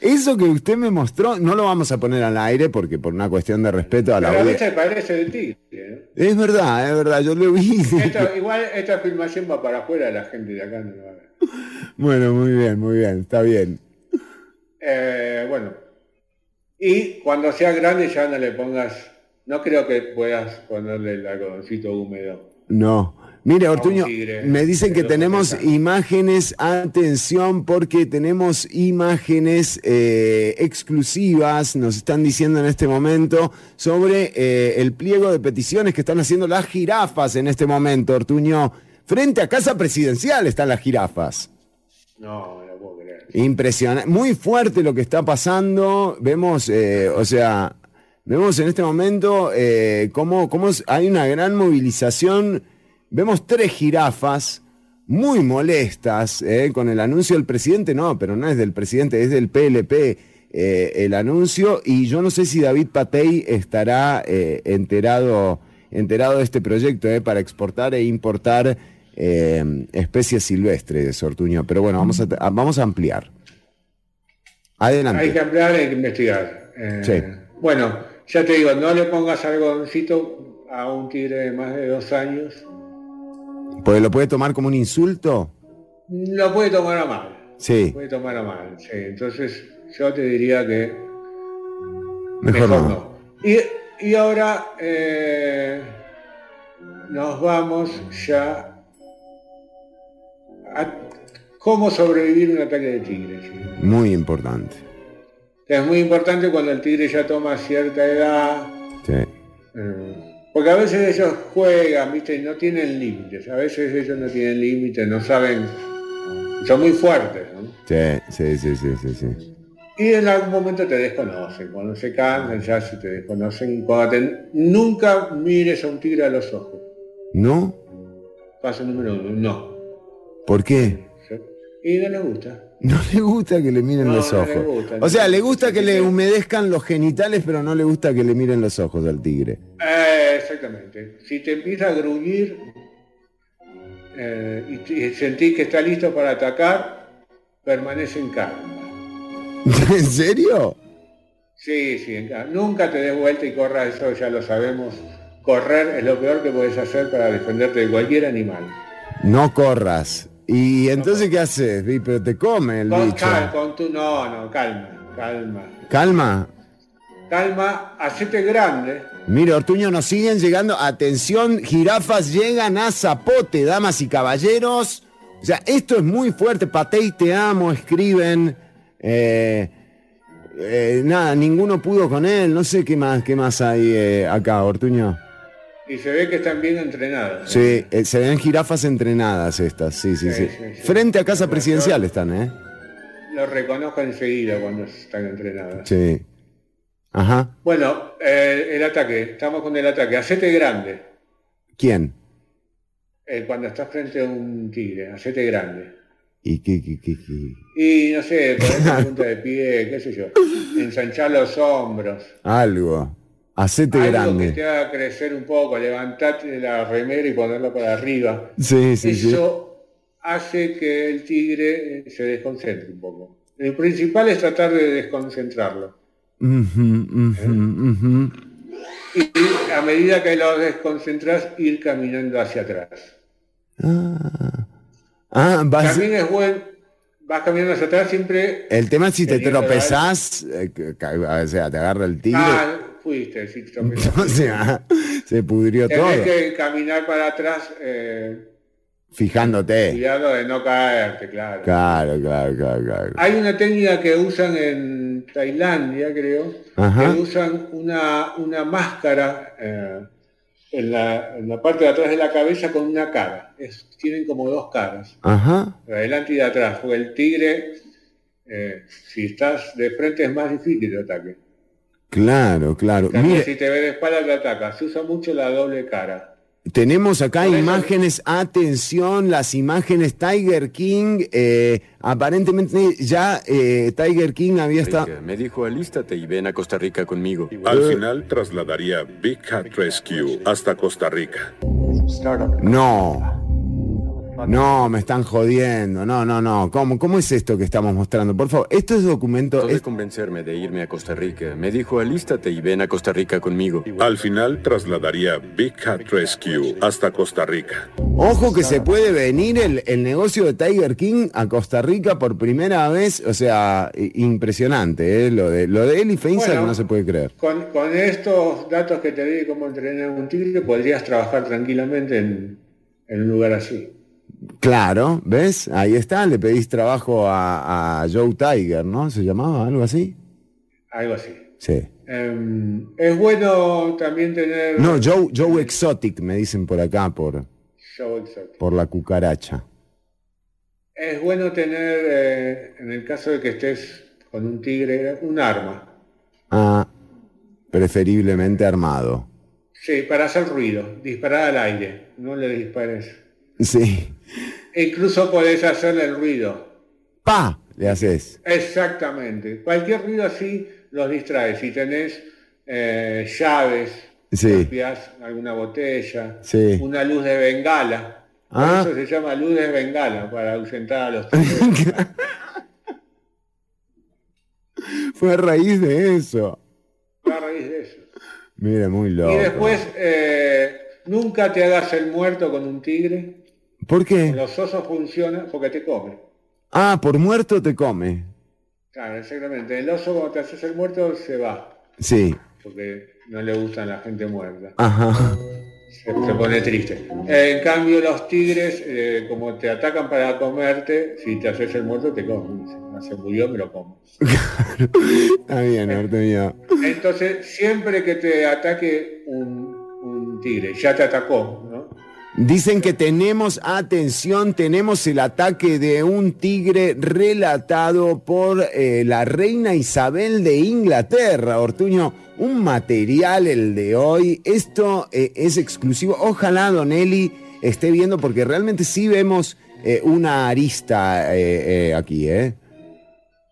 Eso que usted me mostró, no lo vamos a poner al aire porque por una cuestión de respeto a la Pero audiencia. parece de tigre. ¿eh? Es verdad, es verdad, yo lo vi. Esto- igual esta filmación va para afuera, la gente de acá no va a ver. Bueno, muy bien, muy bien, está bien. Eh, bueno, y cuando sea grande ya no le pongas, no creo que puedas ponerle el algodoncito húmedo. No, Mire, Ortuño, tigre me dicen que tenemos 2,70. imágenes, atención, porque tenemos imágenes eh, exclusivas, nos están diciendo en este momento, sobre eh, el pliego de peticiones que están haciendo las jirafas en este momento, Ortuño. Frente a Casa Presidencial están las jirafas. No. Impresionante, muy fuerte lo que está pasando. Vemos, eh, o sea, vemos en este momento eh, cómo, cómo hay una gran movilización. Vemos tres jirafas muy molestas eh, con el anuncio del presidente. No, pero no es del presidente, es del PLP el anuncio. Y yo no sé si David Patey estará enterado, enterado de este proyecto para exportar e importar eh, especies silvestres, Ortuño. Pero bueno, vamos a, a- vamos a ampliar. Adelante. Hay que hablar, hay que investigar. Eh, Sí. Bueno, ya te digo, no le pongas algodoncito a un tigre de más de dos años. Porque lo puede tomar como un insulto. Lo puede tomar a mal. Sí, Puede tomar a mal. Sí. Entonces yo te diría que mejor, mejor no. no. Y, y ahora eh, nos vamos ya a cómo sobrevivir un ataque de tigre. ¿sí? Muy importante. Es muy importante cuando el tigre ya toma cierta edad, Sí. eh, porque a veces ellos juegan, ¿viste? y no tienen límites. A veces ellos no tienen límites, no saben, son muy fuertes. ¿no? Sí, sí, sí, sí, sí, sí. Y en algún momento te desconocen. Cuando se cansan ya si te desconocen. Cuando te- nunca mires a un tigre a los ojos. ¿No? Paso número uno, no. ¿Por qué? Y no les gusta. No le gusta que le miren No, los ojos. le gusta. O sea, le gusta que le humedezcan los genitales, pero no le gusta que le miren los ojos al tigre. Eh, exactamente. Si te empieza a gruñir eh, y, te- y sentís que está listo para atacar, permanece en calma. [LAUGHS] ¿En serio? Sí, sí, en calma. Nunca te des vuelta y corras, eso ya lo sabemos. Correr es lo peor que puedes hacer para defenderte de cualquier animal. No corras. ¿Y entonces qué haces? Pero te come el Con, bicho. cal- con tu, no, no, calma, calma. Calma. Calma, hacete grande. Mire, Ortuño, nos siguen llegando. Atención, jirafas llegan a Zapote, damas y caballeros. O sea, esto es muy fuerte. Patey, te amo, escriben. Eh, eh, nada, ninguno pudo con él. No sé qué más, qué más hay eh, acá, Ortuño. Y se ve que están bien entrenados. Sí, eh, se ven jirafas entrenadas estas, sí, sí, sí. Sí, sí, sí. Frente a Casa Presidencial están, ¿eh? Lo reconozco enseguida cuando están entrenados. Sí. Ajá. Bueno, eh, el ataque, estamos con el ataque. Hacete grande. ¿Quién? eh, cuando estás frente a un tigre, hacete grande. ¿Y qué, qué, qué, qué? Y no sé, ponerte punta de pie, qué sé yo. [LAUGHS] Ensanchar los hombros. Algo. Hacete Algo que grande. te haga crecer un poco, levantarte la remera y ponerla para arriba. Sí, sí, sí. Eso hace que el tigre eh, se desconcentre un poco. El principal es tratar de desconcentrarlo. Y a medida que lo desconcentras, ir caminando hacia atrás. Ah, vas- También es buen, vas caminando hacia atrás siempre. el tema es si te tropezás, eh, que- o sea, te agarra el tigre. Ah, fuiste, sí, tropezaste. o sea, se pudrió todo. Tenés que caminar para atrás, eh, Fijándote. cuidado de no caerte, claro. Claro, claro, claro, claro. Hay una técnica que usan en Tailandia, creo, Ajá. que usan una, una máscara eh, en, la, en la parte de atrás de la cabeza con una cara. Es- tienen como dos caras, Ajá. de adelante y de atrás, porque el tigre, eh, si estás de frente es más difícil el ataque. Claro, claro. Mire, si te ve de espalda te ataca. Se usa mucho la doble cara. tenemos acá imágenes, atención, las imágenes Tiger King. eh, aparentemente ya eh, Tiger King había estado... Me dijo, alístate y ven a Costa Rica conmigo. Al final trasladaría Big Cat Rescue hasta Costa Rica. No. No, me están jodiendo. No, no, no. ¿Cómo, cómo es esto que estamos mostrando? Por favor, esto es documento... Es- convencerme de irme a Costa Rica. Me dijo, alístate y ven a Costa Rica conmigo. Al final trasladaría Big Cat Rescue hasta Costa Rica. Ojo que se puede venir el, el negocio de Tiger King a Costa Rica por primera vez. O sea, impresionante, ¿eh? Lo de, lo de él y Feinsack Bueno. no se puede creer. Con, con estos datos que te di de cómo entrenar un tigre, podrías trabajar tranquilamente en, en un lugar así. Claro, ¿ves? Ahí está, le pedís trabajo a, a Joe Tiger, ¿no? ¿Se llamaba algo así? Algo así. Sí. Em, es bueno también tener... No, Joe, Joe Exotic, me dicen por acá, por, Show exotic. por la cucaracha. Es bueno tener, eh, en el caso de que estés con un tigre, un arma. Ah, preferiblemente armado. Sí, para hacer ruido, disparar al aire, no le dispares. Sí. Incluso podés hacerle el ruido. ¡Pa! Le haces. Exactamente. Cualquier ruido así los distrae. Si tenés eh, llaves, Sí. limpias alguna botella, Sí. una luz de bengala. Por Ah. eso se llama luz de bengala, para ahuyentar a los tigres. [LAUGHS] Fue a raíz de eso. a raíz de eso. Mire, muy loco. Y después, eh, nunca te hagas el muerto con un tigre. ¿Por qué? Los osos funciona porque te come. Ah, por muerto te come. Claro, exactamente. El oso cuando te haces el muerto se va, Sí. porque no le gustan la gente muerta. Ajá. Se, se pone triste. En cambio, los tigres, eh, como te atacan para comerte, si te haces el muerto, te comen. "Ah, se murió, me lo como. [LAUGHS] Está bien, Artemio. Entonces, siempre que te ataque un, un tigre, ya te atacó, ¿no? Dicen que tenemos, atención, tenemos el ataque de un tigre relatado por eh, la reina Isabel de Inglaterra, Ortuño. Un material el de hoy. Esto eh, es exclusivo. Ojalá Don Eli esté viendo porque realmente sí vemos eh, una arista aquí, ¿eh?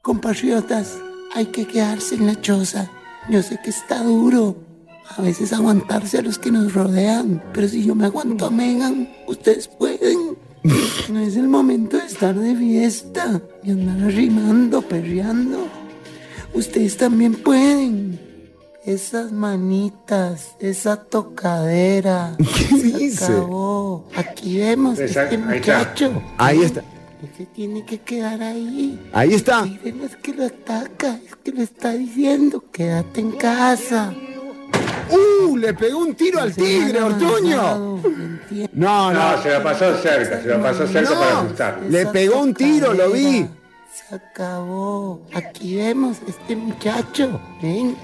Compatriotas, hay que quedarse en la choza. Yo sé que está duro. A veces aguantarse a los que nos rodean. Pero si yo me aguanto a Megan, ustedes pueden. [LAUGHS] No es el momento de estar de fiesta y andar arrimando, perreando. Ustedes también pueden. Esas manitas, esa tocadera. [LAUGHS] se dice? acabó. Aquí vemos Esa- este ahí está. muchacho. Ahí está. Se tiene que quedar ahí. Ahí está. Miren, es que lo ataca, es que lo está diciendo, quédate en casa. ¡Uh! Le pegó un tiro al tigre, Ortuño. No, no. No, se la pasó cerca, se la pasó cerca No. para asustar. Le pegó un tiro, lo vi. Se acabó. Aquí vemos este muchacho. Ven.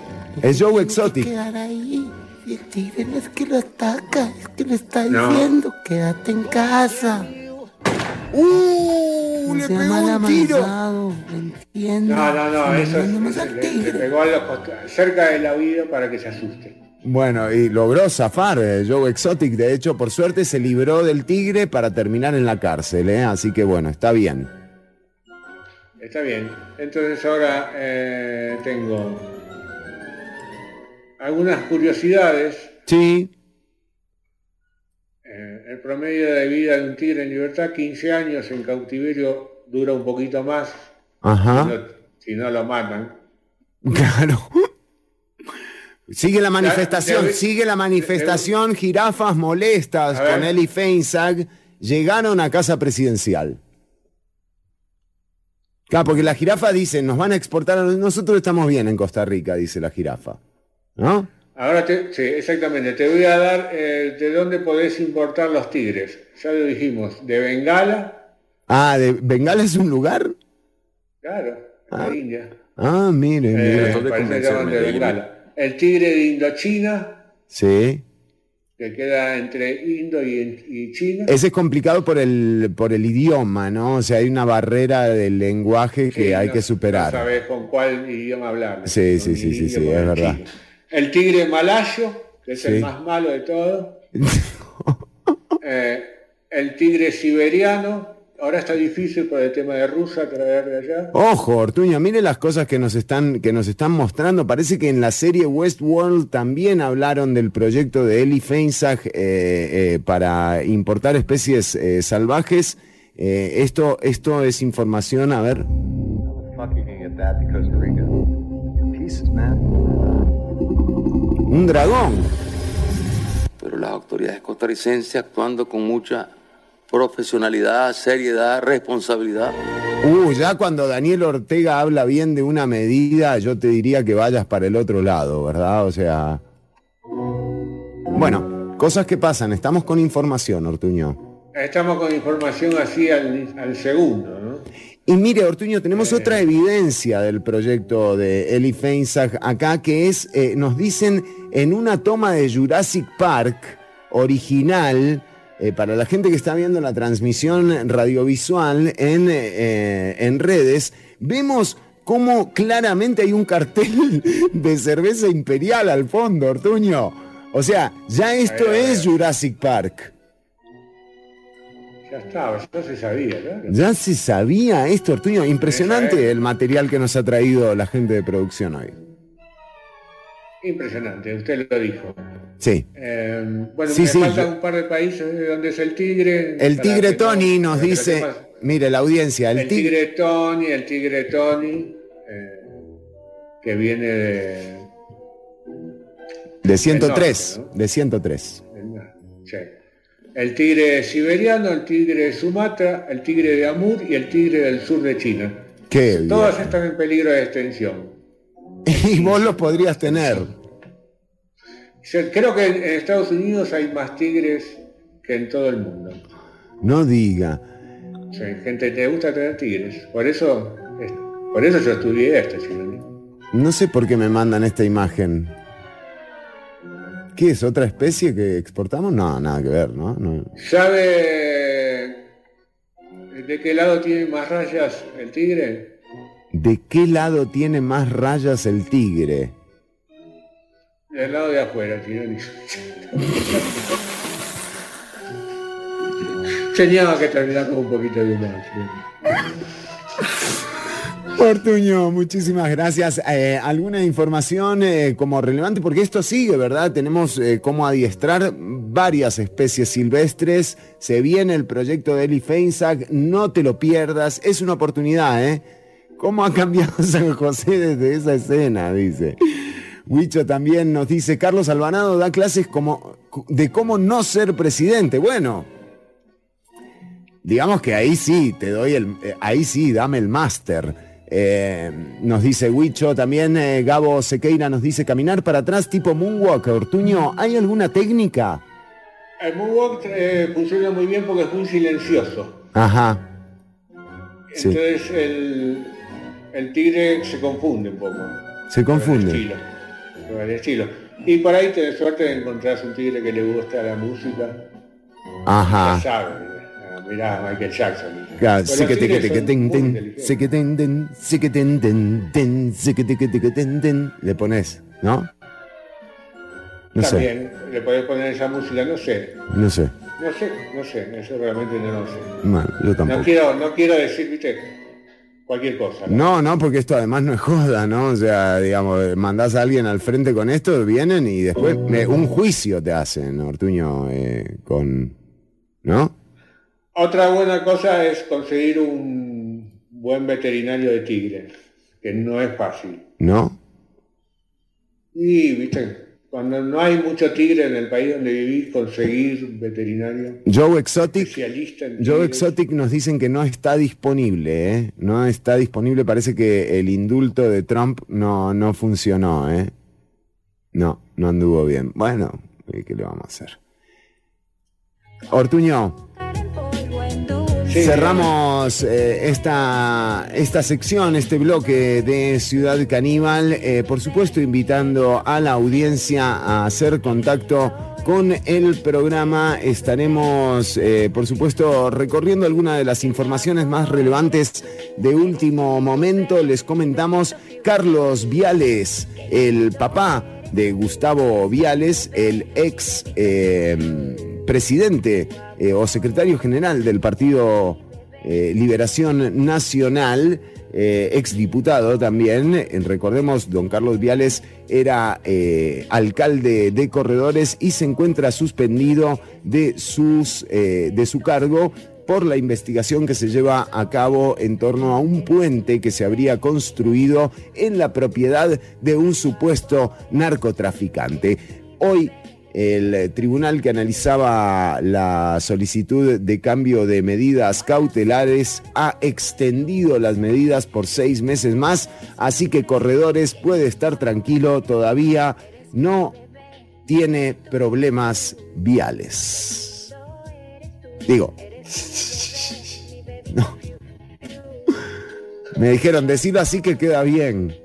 Es Joe Exotic. que quedar ahí. Y el tigre no es que lo ataca, es que lo está No. diciendo, quédate en casa. ¡Uh! le pegó un tiro. entiendo. No, no, no, eso es, le, le pegó a los cerca del oído para que se asuste. Bueno, y logró zafar eh, Joe Exotic. De hecho, por suerte se libró del tigre para terminar en la cárcel. ¿eh? Así que bueno, está bien. Está bien. Entonces ahora eh, tengo algunas curiosidades. Sí. Eh, el promedio de vida de un tigre en libertad, 15 años en cautiverio, dura un poquito más. Ajá. Si no, si no lo matan. [LAUGHS] Claro. Sigue la manifestación, Ya, ya- sigue la manifestación. Jirafas molestas con Eli Feinsack llegaron a casa presidencial. Claro, porque la jirafa dice, nos van a exportar, a- nosotros estamos bien en Costa Rica, dice la jirafa. ¿No? Ahora, te, sí, exactamente, te voy a dar eh, de dónde podés importar los tigres. Ya lo dijimos, de Bengala, Ah, ¿de ¿Bengala es un lugar? claro, en la India. Ah, mire, Eh, mire. parece que llaman de Bengala. El tigre de Indochina, Sí. que queda entre Indo y, y China. Ese es complicado por el, por el idioma, ¿no? O sea, hay una barrera del lenguaje que Sí, hay no- que No superar. sabes con cuál idioma hablar. Sí, sí, sí, sí, sí, es verdad. El tigre malayo, que es Sí. el más malo de todos. [LAUGHS] Eh, el tigre siberiano. Ahora está difícil por el tema de Rusia traer de allá. Ojo, Ortuño, mire las cosas que nos están, que nos están mostrando. Parece que en la serie Westworld también hablaron del proyecto de Eli Feinsack eh, eh, para importar especies eh, salvajes. Eh, esto, esto es información, a ver. Un dragón. pero las autoridades costarricenses actuando con mucha profesionalidad, seriedad, responsabilidad. Uh, ya cuando Daniel Ortega habla bien de una medida, yo te diría que vayas para el otro lado, ¿verdad? O sea. Bueno, cosas que pasan. Estamos con información, Ortuño. Estamos con información así al, al segundo, ¿no? Y mire, Ortuño, tenemos otra evidencia del proyecto de Eli Feinsack acá, que es, eh, nos dicen, en una toma de Jurassic Park original, eh, para la gente que está viendo la transmisión radiovisual en, eh, en redes, vemos cómo claramente hay un cartel [LAUGHS] de cerveza imperial al fondo, Ortuño. O sea, ya esto es Jurassic Park. Ya estaba, ya se sabía, claro. Ya se sabía esto, Ortuño. Impresionante el material que nos ha traído la gente de producción hoy. Impresionante, usted lo dijo. Sí. Eh, bueno, Sí, me sí, faltan un par de países de donde es el tigre. El tigre que no- Tony nos dice, mire la audiencia, el, El tigre... tigre Tony, el tigre Tony, eh, que viene de... De 103, norte, de 103. sí. El tigre siberiano, el tigre de Sumatra, el tigre de Amur y el tigre del sur de China. Qué. Todas están en peligro de extinción. [LAUGHS] Y vos los podrías tener. Creo que en Estados Unidos hay más tigres que en todo el mundo. No diga. Sí, gente te gusta tener tigres. Por eso, es- por eso yo estudié esto, Chironi. No sé por qué me mandan esta imagen. ¿Qué es? ¿Otra especie que exportamos? No, nada que ver, ¿no? No. ¿Sabe de qué lado tiene más rayas el tigre? ¿De qué lado tiene más rayas el tigre? Del lado de afuera, Chironi. Teníamos que terminar con un poquito de humor. Chironi. Ortuño, muchísimas gracias. Eh, ¿Alguna información eh, como relevante? Porque esto sigue, ¿verdad? Tenemos eh, cómo adiestrar varias especies silvestres. Se viene el proyecto de Eli Feinsack. No te lo pierdas. Es una oportunidad, ¿eh? ¿Cómo ha cambiado [LAUGHS] San José desde esa escena? Dice. Huicho también nos dice, Carlos Albanado da clases como, de cómo no ser presidente. Bueno, digamos que ahí sí, te doy el, eh, ahí sí, dame el máster. Eh, nos dice Huicho, también eh, Gabo Sequeira nos dice caminar para atrás tipo moonwalk. Ortuño, ¿hay alguna técnica? El moonwalk eh, funciona muy bien porque es muy silencioso. Ajá. Sí, Entonces el, el tigre se confunde un poco. se confunde. Estilo, con el estilo. Y por ahí tenés suerte de encontrarse un tigre que le gusta la música. Ajá. Ya sabe, ah, mirá Michael Jackson. Claro, sí que te que te que ten, ten, sí que ten, ten, sí que ten, ten, ten, sí que te que te que ten, ten, le pones, ¿no? No sé, También le podés poner esa música, no sé. no sé. No sé, no sé, eso realmente no lo sé. Yo No quiero, no quiero decir, viste, cualquier cosa. No, no, porque esto además no es joda, ¿no? O sea, digamos, mandás a alguien al frente con esto, vienen y después me- un juicio te hacen, Ortuño, eh, con... ¿No? Otra buena cosa es conseguir un buen veterinario de tigres, que no es fácil. ¿No? Y, viste, cuando no hay mucho tigre en el país donde vivís, conseguir veterinario Joe Exotic, especialista en Joe. Exotic nos dicen que no está disponible, ¿eh? No está disponible, parece que el indulto de Trump no, no funcionó, ¿eh? No, no anduvo bien. Bueno, ¿y ¿qué le vamos a hacer? Ortuño, cerramos eh, esta, esta sección, este bloque de Ciudad Caníbal, eh, por supuesto invitando a la audiencia a hacer contacto con el programa. Estaremos, eh, por supuesto, recorriendo algunas de las informaciones más relevantes de último momento. Les comentamos Carlos Viales, el papá de Gustavo Viales, el ex presidente eh, o secretario general del Partido eh, Liberación Nacional, eh, ex diputado también. Eh, recordemos, don Carlos Viales era alcalde de Corredores y se encuentra suspendido de, sus, de su cargo por la investigación que se lleva a cabo en torno a un puente que se habría construido en la propiedad de un supuesto narcotraficante. Hoy el eh, tribunal que analizaba la solicitud de cambio de medidas cautelares ha extendido las medidas por seis meses más, así que Corredores puede estar tranquilo, todavía no tiene problemas viales. Digo. [LAUGHS] No. Me dijeron, decirlo así que queda bien.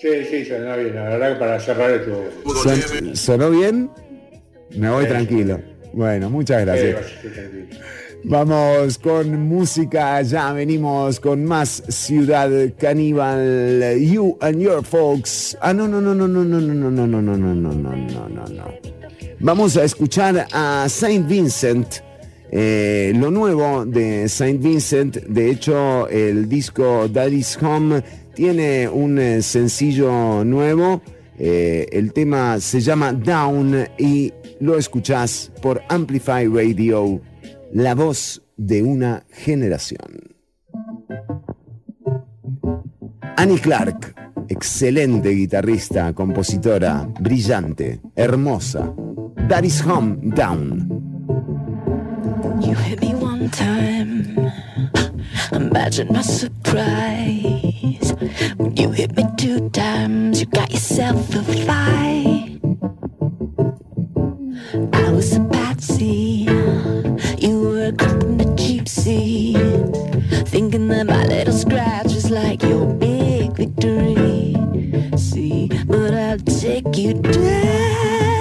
Sí, sí, sonó bien. La verdad que para cerrar esto. Son- ¿Sonó bien? Me voy Sí. tranquilo. Bueno, muchas gracias. Vamos con música, ya venimos con más Ciudad Caníbal, You and Your Folks. Ah, no, no, no, no, no, no, no, no, no, no, no, no, no, no, no, no, no. Vamos a escuchar a Saint Vincent, eh, lo nuevo de Saint Vincent. De hecho, el disco Daddy's Home tiene un eh, sencillo nuevo. Eh, el tema se llama Down y lo escuchás por Amplify Radio, la voz de una generación. Annie Clark, excelente guitarrista, compositora, brillante, hermosa. That is home down. Imagine my surprise. When you hit me two times, you got yourself a fight. I was a patsy. You were a creep in the. Thinking that my little scratch was like your big victory. See, but I'll take you down.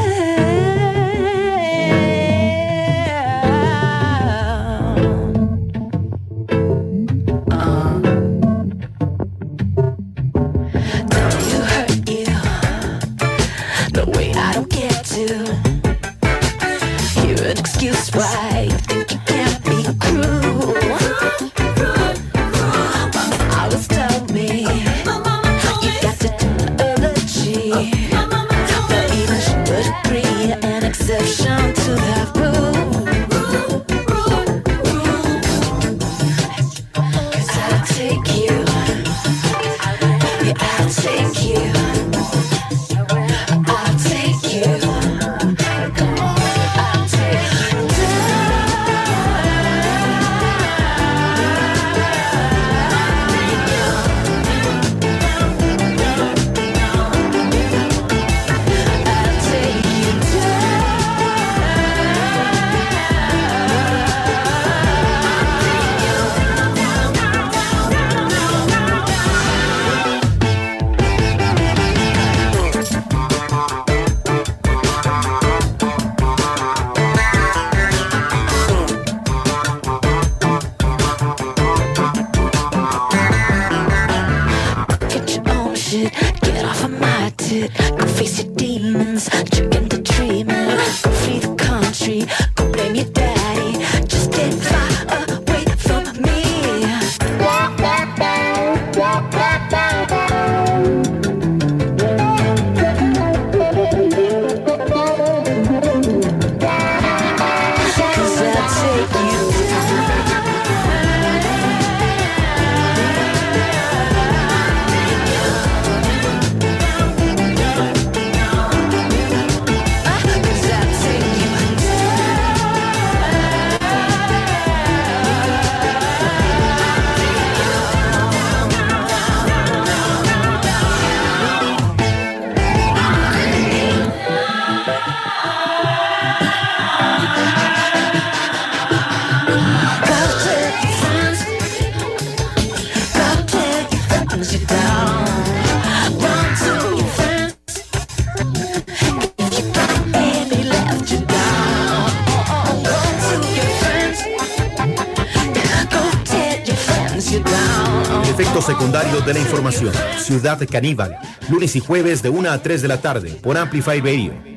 Ciudad Caníbal. Lunes y jueves de 1 a 3 de la tarde por Amplify Radio.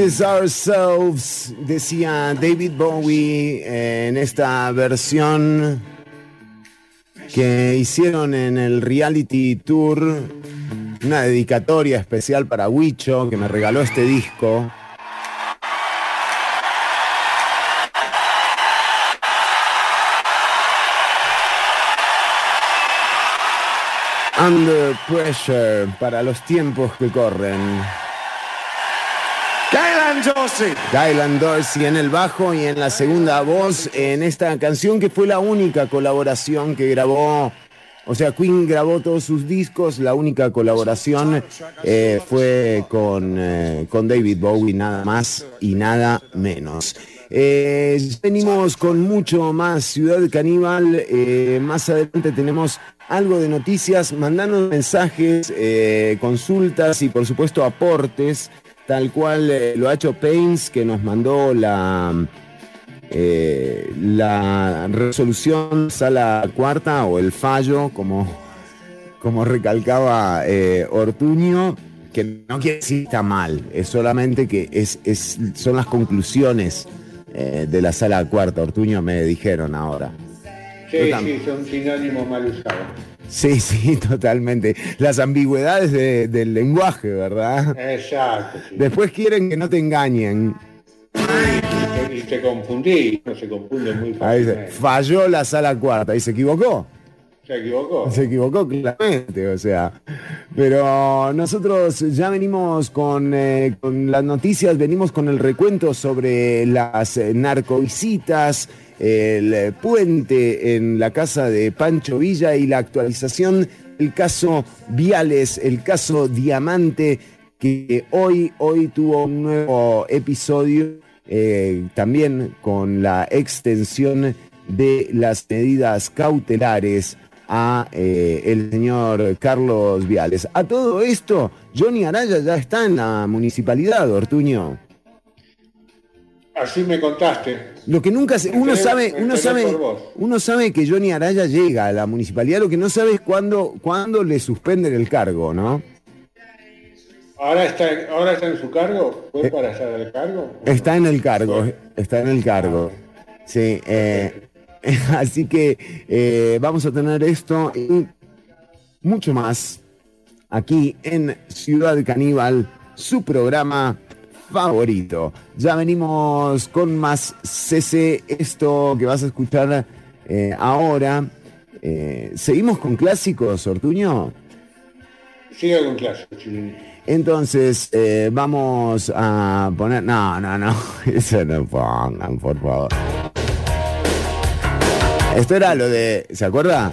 Ourselves, decía David Bowie en esta versión que hicieron en el reality tour, una dedicatoria especial para Huicho, que me regaló este disco. Under Pressure para los tiempos que corren. Dylan Dorsey en el bajo y en la segunda voz en esta canción que fue la única colaboración que grabó. O sea, Queen grabó todos sus discos, la única colaboración eh, fue con, eh, con David Bowie, nada más y nada menos. Eh, venimos con mucho más Ciudad Caníbal, más adelante tenemos algo de noticias, mandanos mensajes, consultas y por supuesto aportes tal cual eh, lo ha hecho Pains, que nos mandó la, eh, la resolución sala cuarta o el fallo, como, como recalcaba eh, Ortuño, que no quiere decir que está mal, es solamente que es, es- son las conclusiones eh, de la sala cuarta, Ortuño me dijeron ahora. Sí, sí, son sinónimos mal usados. Sí, [LAUGHS] sí, totalmente. Las ambigüedades de- del lenguaje, ¿verdad? Exacto. sí. Después quieren que no te engañen. Y te, y te confundí, no se confunde muy Ahí dice, fácilmente. falló la sala cuarta y se equivocó. Se equivocó. Se equivocó claramente, o sea. Pero nosotros ya venimos con, eh, con las noticias, venimos con el recuento sobre las eh, narcovisitas, el eh, puente en la casa de Pancho Villa y la actualización del caso Viales, el caso Diamante, que hoy, hoy tuvo un nuevo episodio, eh, también con la extensión de las medidas cautelares a eh, el señor Carlos Viales. A todo esto, Johnny Araya ya está en la municipalidad, Ortuño. Así me contaste. Lo que nunca se, uno sabe, uno sabe, uno sabe que Johnny Araya llega a la municipalidad, lo que no sabe es cuándo, cuándo le suspenden el cargo, ¿no? ¿Ahora está, ¿Ahora está en su cargo? ¿Fue para estar al cargo? Está en el cargo, está en el cargo. Sí, eh, [LAUGHS] así que eh, vamos a tener esto y mucho más aquí en Ciudad Caníbal, su programa favorito. Ya venimos con más CC, esto que vas a escuchar eh, ahora. Eh, ¿Seguimos con clásicos, Ortuño? Sigue con clásico, Chilini. Entonces, eh, vamos a poner. No, no, no. [LAUGHS] Eso no pongan, por favor. Esto era lo de. ¿Se acuerda?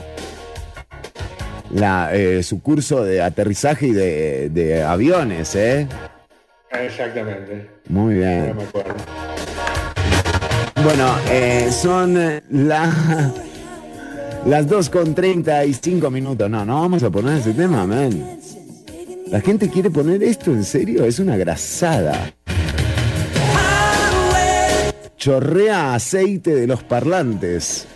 La, eh, su curso de aterrizaje y de, de aviones, ¿eh? Exactamente. Muy No bien. me acuerdo. Bueno, eh, son eh, la, las 2 con 35 minutos. No, no vamos a poner ese tema, man. La gente quiere poner esto en serio, es una grasada. Chorrea aceite de los parlantes.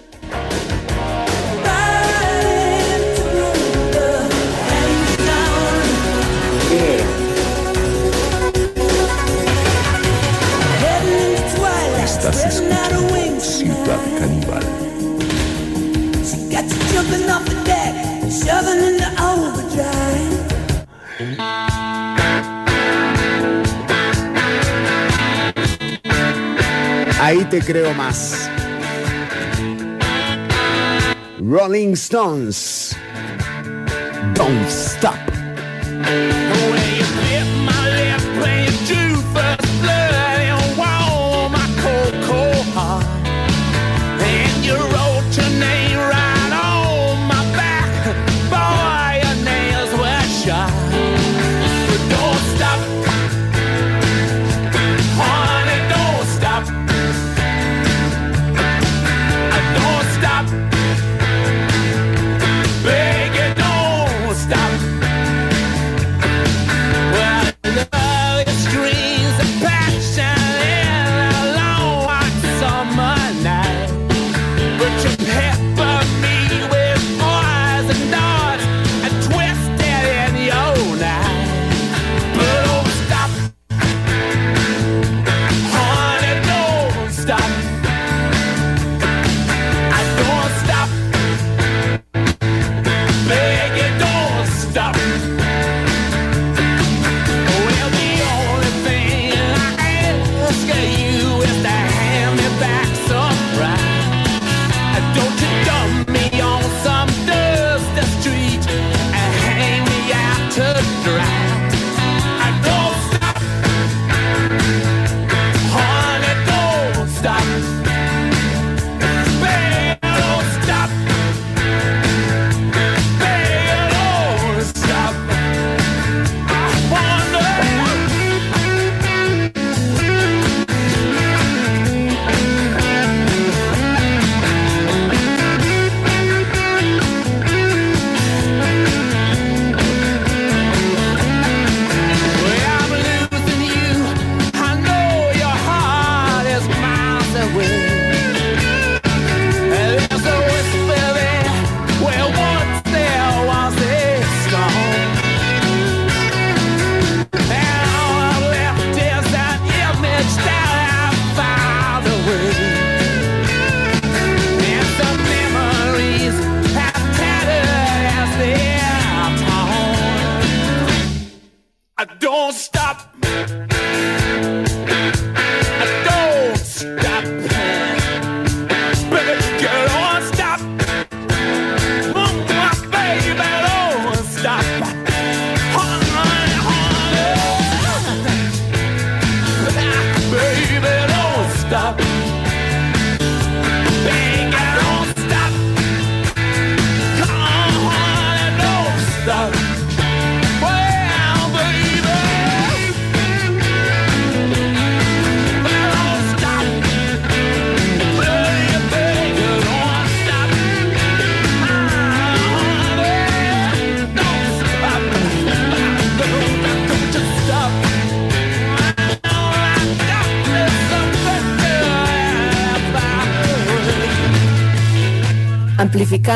Ahí te creo más. Rolling Stones. Don't stop.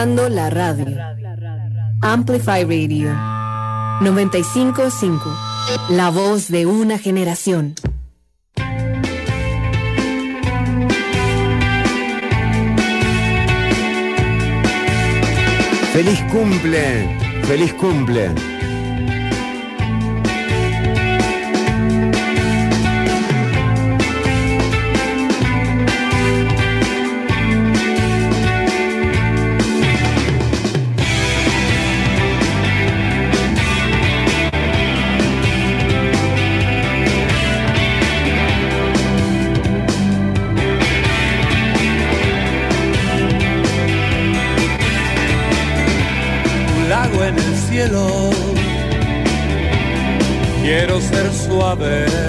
La radio. Amplify Radio 955. La voz de una generación. Feliz cumple, feliz cumple. Ser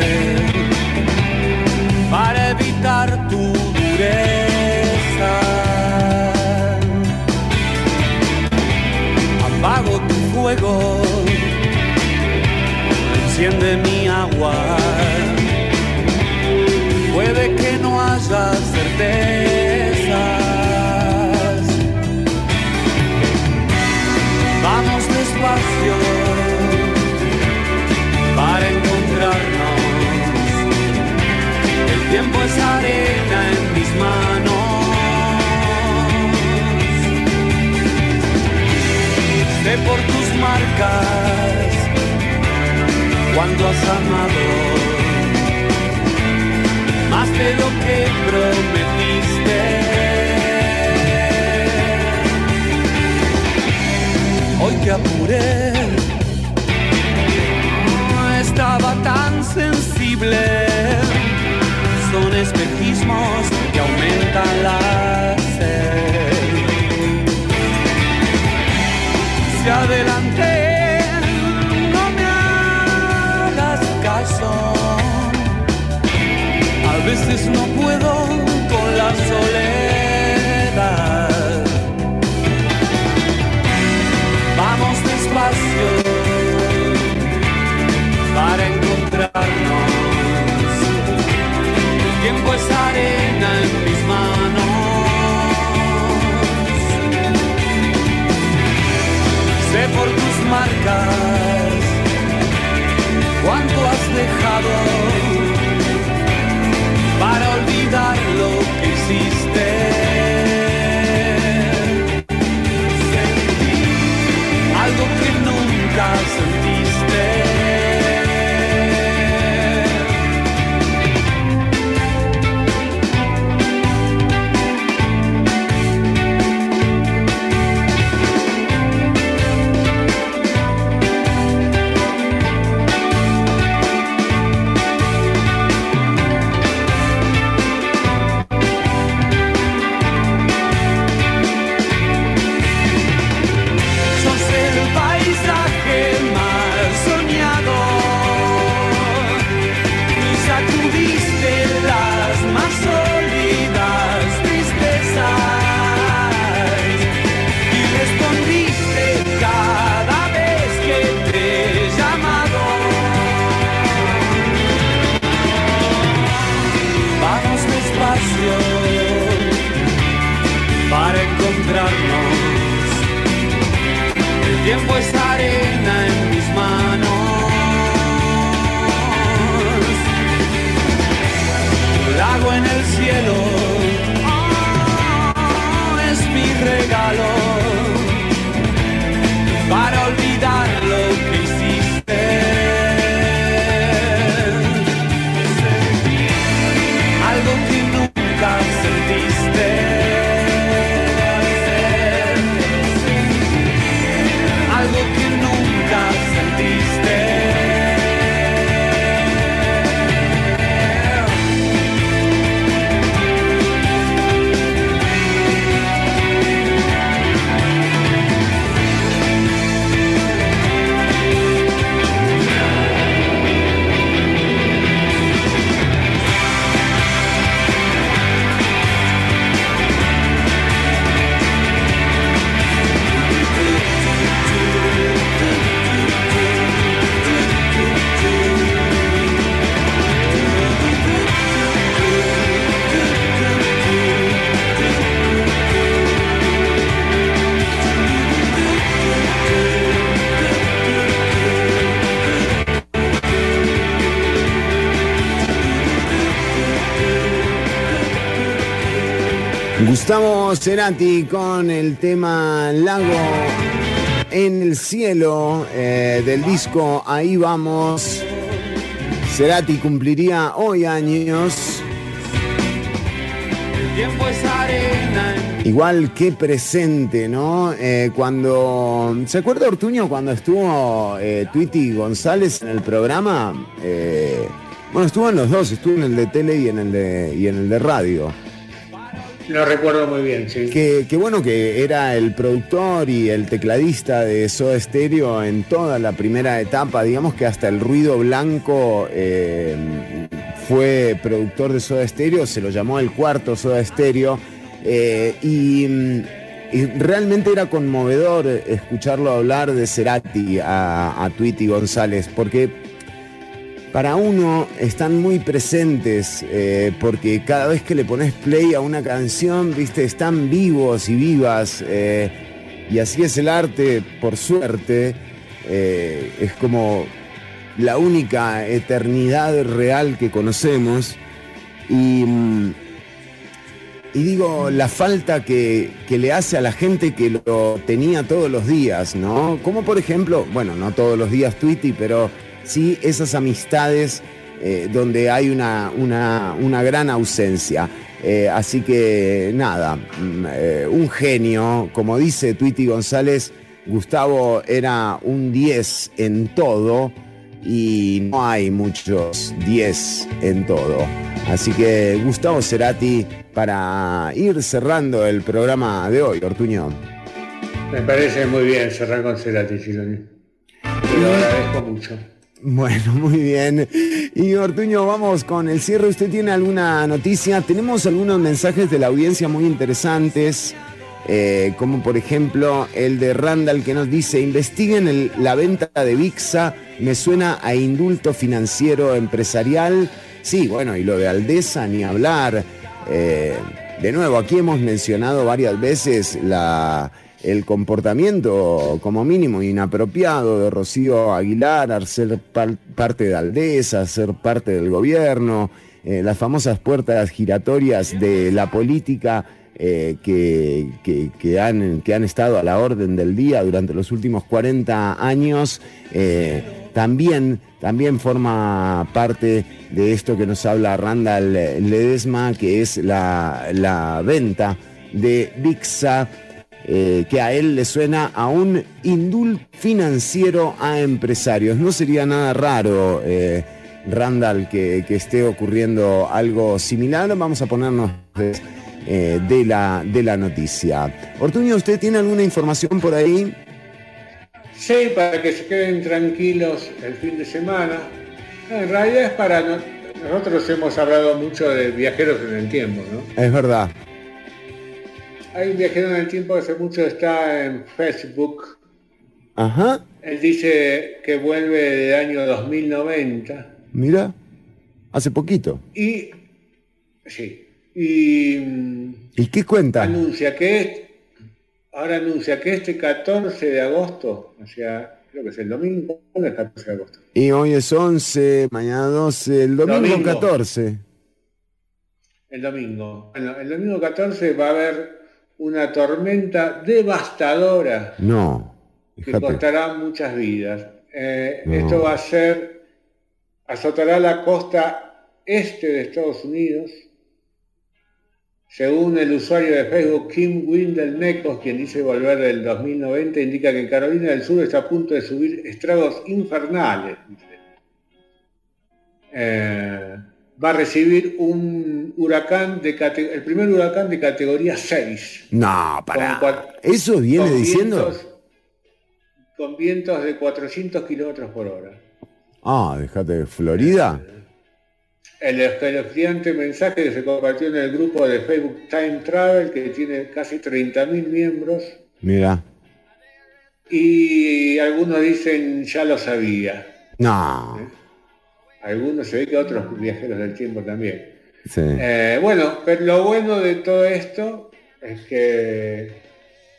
cuando has amado más de lo que prometiste. hoy te apuré. No estaba tan sensible. Son espejismos que aumentan la no puedo con la soledad. Vamos despacio para encontrarnos. El tiempo es arena en mis manos. Sé por tus marcas cuánto has dejado Gustavo Cerati con el tema Lago en el cielo eh, del disco Ahí vamos. Cerati cumpliría hoy años. El tiempo es arena. Igual que presente, ¿no? Eh, cuando. ¿Se acuerda Ortuño cuando estuvo eh, Twitty González en el programa? Eh, bueno, estuvo en los dos, estuvo en el de tele y en el de, y en el de radio. Lo recuerdo muy bien, sí. Que, bueno que era el productor y el tecladista de Soda Stereo en toda la primera etapa, digamos que hasta el ruido blanco eh, fue productor de Soda Stereo, se lo llamó el cuarto Soda Stereo, eh, y, realmente era conmovedor escucharlo hablar de Cerati a, a Tweety González, porque para uno están muy presentes eh, porque cada vez que le pones play a una canción, viste, están vivos y vivas. eh, y así es el arte, por suerte. eh, es como la única eternidad real que conocemos. Y, mm, y digo, la falta que, que le hace a la gente que lo tenía todos los días, ¿no? Como por ejemplo, bueno, no todos los días Tweety, pero sí esas amistades eh, donde hay una, una- una gran ausencia. Eh, así que nada, mm, eh, un genio, como dice Tweety González, Gustavo era un 10 en todo y no hay muchos 10 en todo. Así que Gustavo Cerati para ir cerrando el programa de hoy, Ortuño. Me parece muy bien cerrar con Cerati, Chironi. Te lo agradezco mucho. Bueno, [LAUGHS] muy bien. Y Ortuño, vamos con el cierre. ¿Usted tiene alguna noticia? Tenemos algunos mensajes de la audiencia muy interesantes, eh, como por ejemplo el de Randall que nos dice, investiguen la venta de VIXA, me suena a indulto financiero empresarial. Sí, bueno, y lo de Aldesa, ni hablar. Eh, de nuevo, aquí hemos mencionado varias veces la, el comportamiento como mínimo inapropiado de Rocío Aguilar al ser par- parte de Aldesa, al ser parte del gobierno, eh, las famosas puertas giratorias de la política eh, que, que- que han, que han estado a la orden del día durante los últimos 40 años, eh, también, también forma parte de esto que nos habla Randall Ledesma, que es la, la venta de VIXA eh, que a él le suena a un indult financiero a empresarios. No sería nada raro, eh, Randall, que, que esté ocurriendo algo similar. Vamos a ponernos de, eh, de la, de la noticia. Ortuño, ¿usted tiene alguna información por ahí? Sí, para que se queden tranquilos el fin de semana. En realidad es para... no- nosotros hemos hablado mucho de viajeros en el tiempo, ¿no? Es verdad. Hay un viajero en el tiempo que hace mucho está en Facebook. Ajá, Él dice que vuelve del año 2090 mira, hace poquito. y... Sí. Y... ¿Y qué cuenta? anuncia que ahora anuncia que este 14 de agosto, o sea, creo que es el domingo, ¿cuándo es el 14 de agosto? Y hoy es 11, mañana 12, el domingo, Domingo. 14. El domingo. Bueno, el domingo 14 va a haber una tormenta devastadora No, que costará muchas vidas. Eh, No. Esto va a ser, azotará la costa este de Estados Unidos. Según el usuario de Facebook Kim Windelnecos, quien dice volver del 2090, indica que Carolina del Sur está a punto de subir estragos infernales. Eh, va a recibir un huracán de cate- el primer huracán de categoría 6. No, para. ¿Eso viene con diciendo? vientos- con vientos de 400 kilómetros por hora. Ah, déjate de Florida. El escalofriante mensaje que se compartió en el grupo de Facebook Time Travel, que tiene casi 30.000 miembros, Mira. y algunos dicen ya lo sabía. No. Algunos se ve que otros viajeros del tiempo también. Sí. Eh, bueno, pero lo bueno de todo esto es que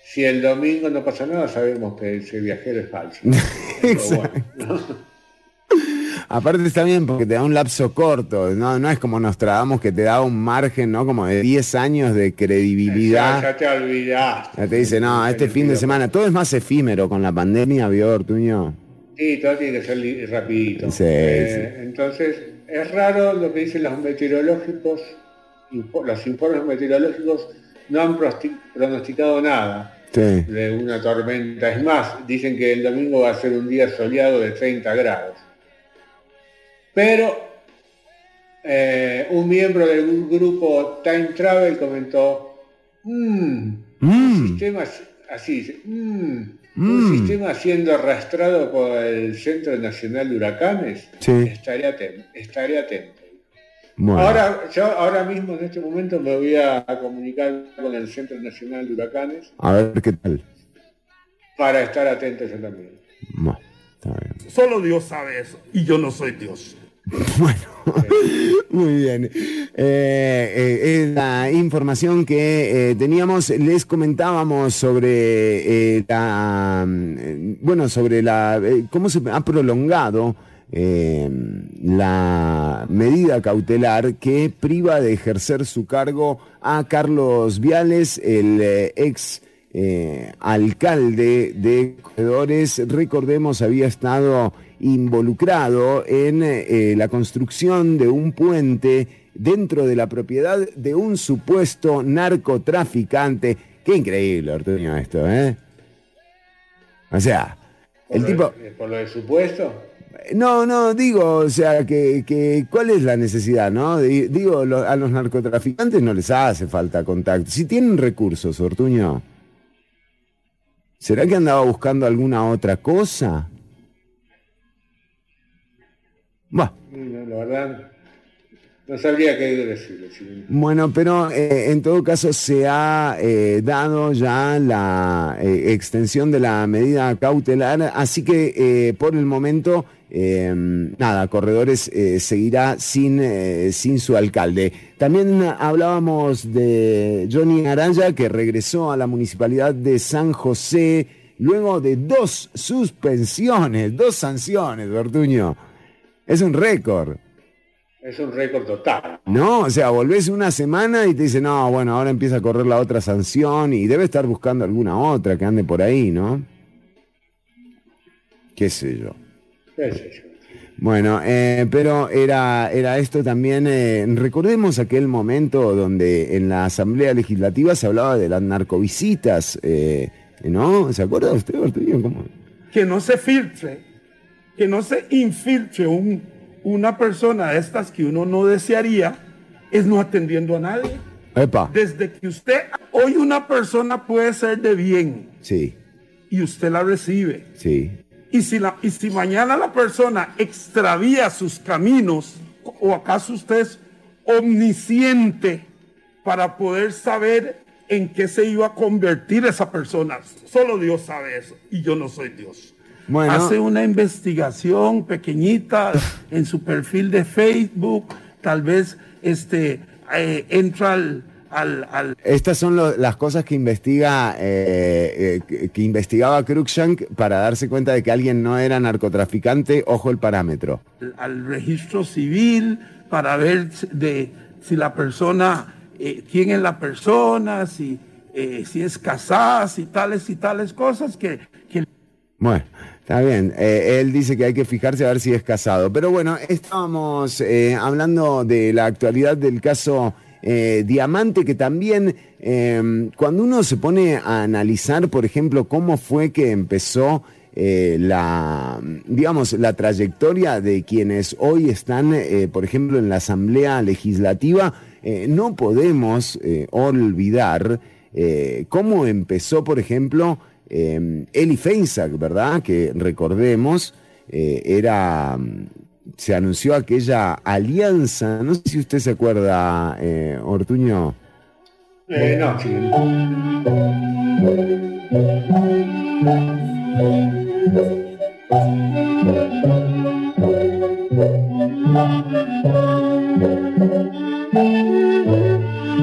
si el domingo no pasa nada, sabemos que ese viajero es falso. [LAUGHS] Bueno, [LAUGHS] Aparte está bien porque te da un lapso corto, no, no es como nos tragamos que te da un margen, ¿no? Como de 10 años de Ya, credibilidad. ya te olvidaste. Ya te dice, no, este fin de semana, todo es más efímero con la pandemia, vio Ortuño. Sí, todo tiene que ser rapidito. Sí, Eh, Entonces, es raro lo que dicen los meteorológicos, los informes meteorológicos no han pronosticado nada Sí. de una tormenta. Es más, dicen que el domingo va a ser un día soleado de 30 grados. Pero eh, un miembro del grupo Time Travel comentó, "Mm, un sistema as- así, dice, "Mm, un Mm. sistema siendo arrastrado por el Centro Nacional de Huracanes, Sí. estaré atento, estaré atento. Bueno. Ahora, yo ahora mismo en este momento me voy a, a comunicar con el Centro Nacional de Huracanes A ver qué tal. para estar atento yo también. Bueno, está bien. Solo Dios sabe eso. Y yo no soy Dios. [LAUGHS] Muy bien. Eh, eh, la información que eh, teníamos. Les comentábamos sobre la, mm, bueno, sobre la, cómo se ha prolongado la medida cautelar que priva de ejercer su cargo a Carlos Viales, el ex alcalde de Corredores, recordemos, había estado involucrado en eh, la construcción de un puente dentro de la propiedad de un supuesto narcotraficante. Qué increíble, Ortuño, esto, ¿eh? O sea, el Por tipo... lo por lo de supuesto. No, no, digo, o sea, que, que ¿cuál es la necesidad, no? Di- Digo, lo- a los narcotraficantes no les hace falta contacto. Si tienen recursos, Ortuño, ¿será que andaba buscando alguna otra cosa? Bueno, No, la verdad, no sabría qué decirle. sí. Bueno, pero eh, en todo caso se ha eh, dado ya la eh, extensión de la medida cautelar, así que por el momento, eh, nada, Corredores eh, seguirá sin, eh, sin su alcalde. También hablábamos de Johnny Araya, que regresó a la municipalidad de San José luego de dos suspensiones, dos sanciones, Bertuño. Es un récord. Es un récord total. No, o sea, volvés una semana y te dice, no, bueno, ahora empieza a correr la otra sanción y debe estar buscando alguna otra que ande por ahí, ¿no? Qué sé yo. qué sé yo. Bueno, eh, pero era, era esto también, eh, recordemos aquel momento donde en la Asamblea Legislativa se hablaba de las narcovisitas, eh, ¿no? ¿Se acuerda usted? ¿Cómo? Que no se filtre, que no se infiltre un- una persona de estas que uno no desearía, es no atendiendo a nadie. Epa, Desde que usted, hoy una persona puede ser de bien sí, y usted la recibe. sí. Y si, la, y si mañana la persona extravía sus caminos, o acaso usted es omnisciente para poder saber en qué se iba a convertir esa persona. Solo Dios sabe eso y yo no soy Dios. Bueno. Hace una investigación pequeñita en su perfil de Facebook, tal vez este, eh, entra al, al- al, Estas son lo- las cosas que investiga eh, eh, que, investigaba Cruikshank para darse cuenta de que alguien no era narcotraficante. Ojo el parámetro. al registro civil para ver si- de si la persona, eh, quién es la persona, si, si es casada, si tales y tales cosas que, que Bueno, está bien. Eh, él dice que hay que fijarse a ver si es casado. Pero bueno, estábamos eh, hablando de la actualidad del caso eh, Diamante, que también eh, cuando uno se pone a analizar, por ejemplo, cómo fue que empezó eh, la, digamos, la trayectoria de quienes hoy están, eh, por ejemplo, en la Asamblea Legislativa, eh, no podemos olvidar cómo empezó, por ejemplo, eh, Eli Feinsack, ¿verdad? Que recordemos, eh, era, mm, se anunció aquella alianza, no sé si usted se acuerda, eh, Ortuño. Eh, no, sí.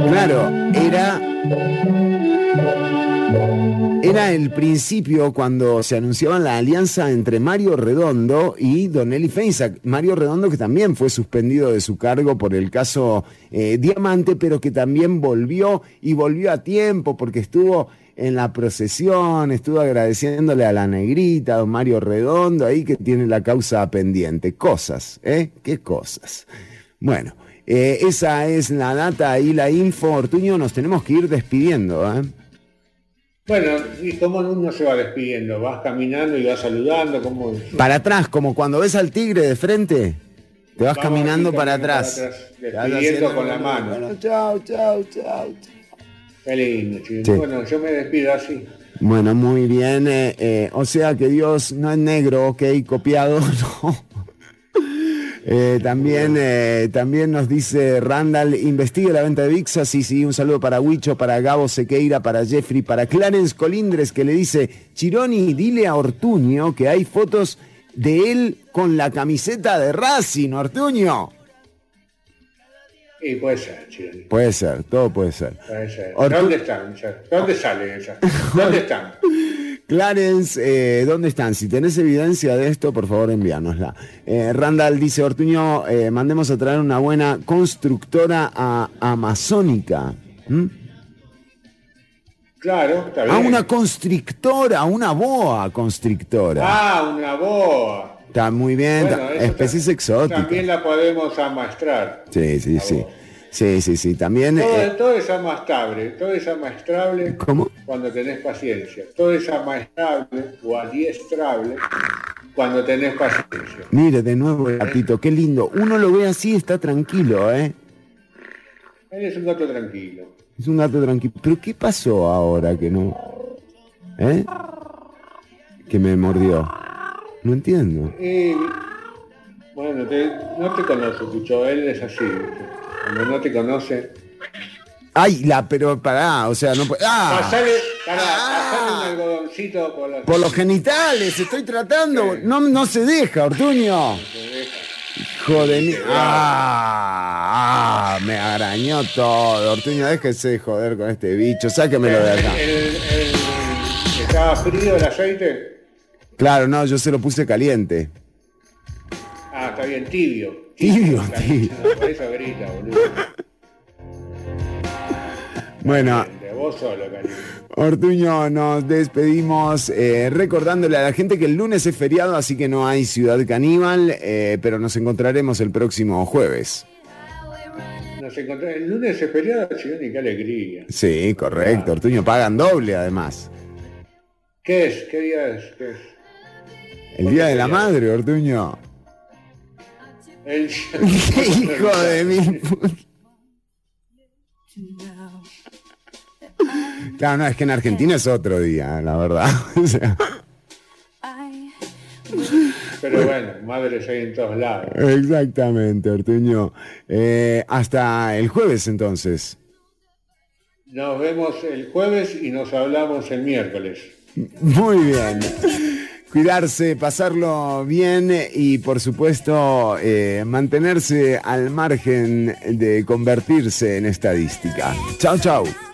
Claro, era Era el principio cuando se anunciaba la alianza entre Mario Redondo y Don Eli Feinsack. Mario Redondo que también fue suspendido de su cargo por el caso eh, Diamante, pero que también volvió y volvió a tiempo porque estuvo en la procesión, estuvo agradeciéndole a la negrita, don Mario Redondo, ahí que tiene la causa pendiente. Cosas, ¿eh? ¿Qué cosas? Bueno, eh, esa es la data y la info. Ortuño, nos tenemos que ir despidiendo, ¿eh? Bueno, ¿y cómo uno se va despidiendo? ¿Vas caminando y vas saludando? ¿Cómo? Para atrás, como cuando ves al tigre de frente, te vas caminando para atrás. para atrás, Te vas despidiendo con la mano. Bueno, chao, chao, chao. Qué lindo. Sí. Bueno, yo me despido así. Bueno, muy bien. eh, eh, o sea que Dios no es negro, ok, copiado, [LAUGHS] no. Eh, también, eh, también nos dice Randall, investigue la venta de Vixa, sí, sí, un saludo para Huicho, para Gabo Sequeira, para Jeffrey, para Clarence Colindres, que le dice, Chironi, dile a Ortuño que hay fotos de él con la camiseta de Racing, Ortuño. Y puede ser, Chironi. Puede ser, todo puede ser. Puede ser. Ortu- ¿Dónde están? ¿Dónde esas? [LAUGHS] ¿Dónde están? Clarence, eh, ¿dónde están? Si tenés evidencia de esto, por favor envíanosla. Eh, Randall dice, Ortuño, eh, mandemos a traer una buena constructora a- amazónica. ¿Mm? Claro, está bien. A una constrictora, una boa constrictora. Ah, una boa. Está muy bien, Bueno, especies exóticas. También la podemos amaestrar. Sí, sí, sí. Sí, sí, sí. También... Todo, eh, todo es amastrable, todo es amaestrable ¿Cómo? cuando tenés paciencia. Todo es amaestrable o adiestrable cuando tenés paciencia. mire, de nuevo el gatito, qué lindo. Uno lo ve así, está tranquilo, ¿eh? Él es un gato tranquilo. Es un gato tranquilo. Pero ¿qué pasó ahora que no? ¿Eh? Que me mordió. No entiendo. Bueno, te- no te conoce, Cucho, él es así. ¿viste? Cuando no te conoce, Ay, la, pero pará, o sea, no puede. ¡Ah! pasale, pará, pasale un algodoncito por la... Por los genitales, estoy tratando. No, no se deja, Ortuño. Hijo de mi. ¡Ah! ah, Me arañó todo. Ortuño, déjese de joder con este bicho. Sáquemelo de acá. El- el- el- ¿Estaba frío el aceite? Claro, no, yo se lo puse caliente. Ah, está bien, tibio. Tibio, tibio. eso grita, boludo. Bueno, vos solo. Ortuño, nos despedimos eh, recordándole a la gente que el lunes es feriado, así que no hay Ciudad Caníbal, eh, pero nos encontraremos el próximo jueves. Nos encontramos el lunes es feriado, Chironi, qué alegría. Sí, correcto, Ortuño, pagan doble además. ¿Qué es? ¿Qué día es? ¿Qué es? El Día de la Madre, Ortuño. El... Hijo de mí. Claro, no, es que en Argentina es otro día, la verdad. [LAUGHS] O sea, Pero bueno, madres hay en todos lados. exactamente, Ortuño. Eh, hasta el jueves entonces. Nos vemos el jueves y nos hablamos el miércoles. Muy bien. Cuidarse, pasarlo bien y por supuesto eh, mantenerse al margen de convertirse en estadística. Chao, chao.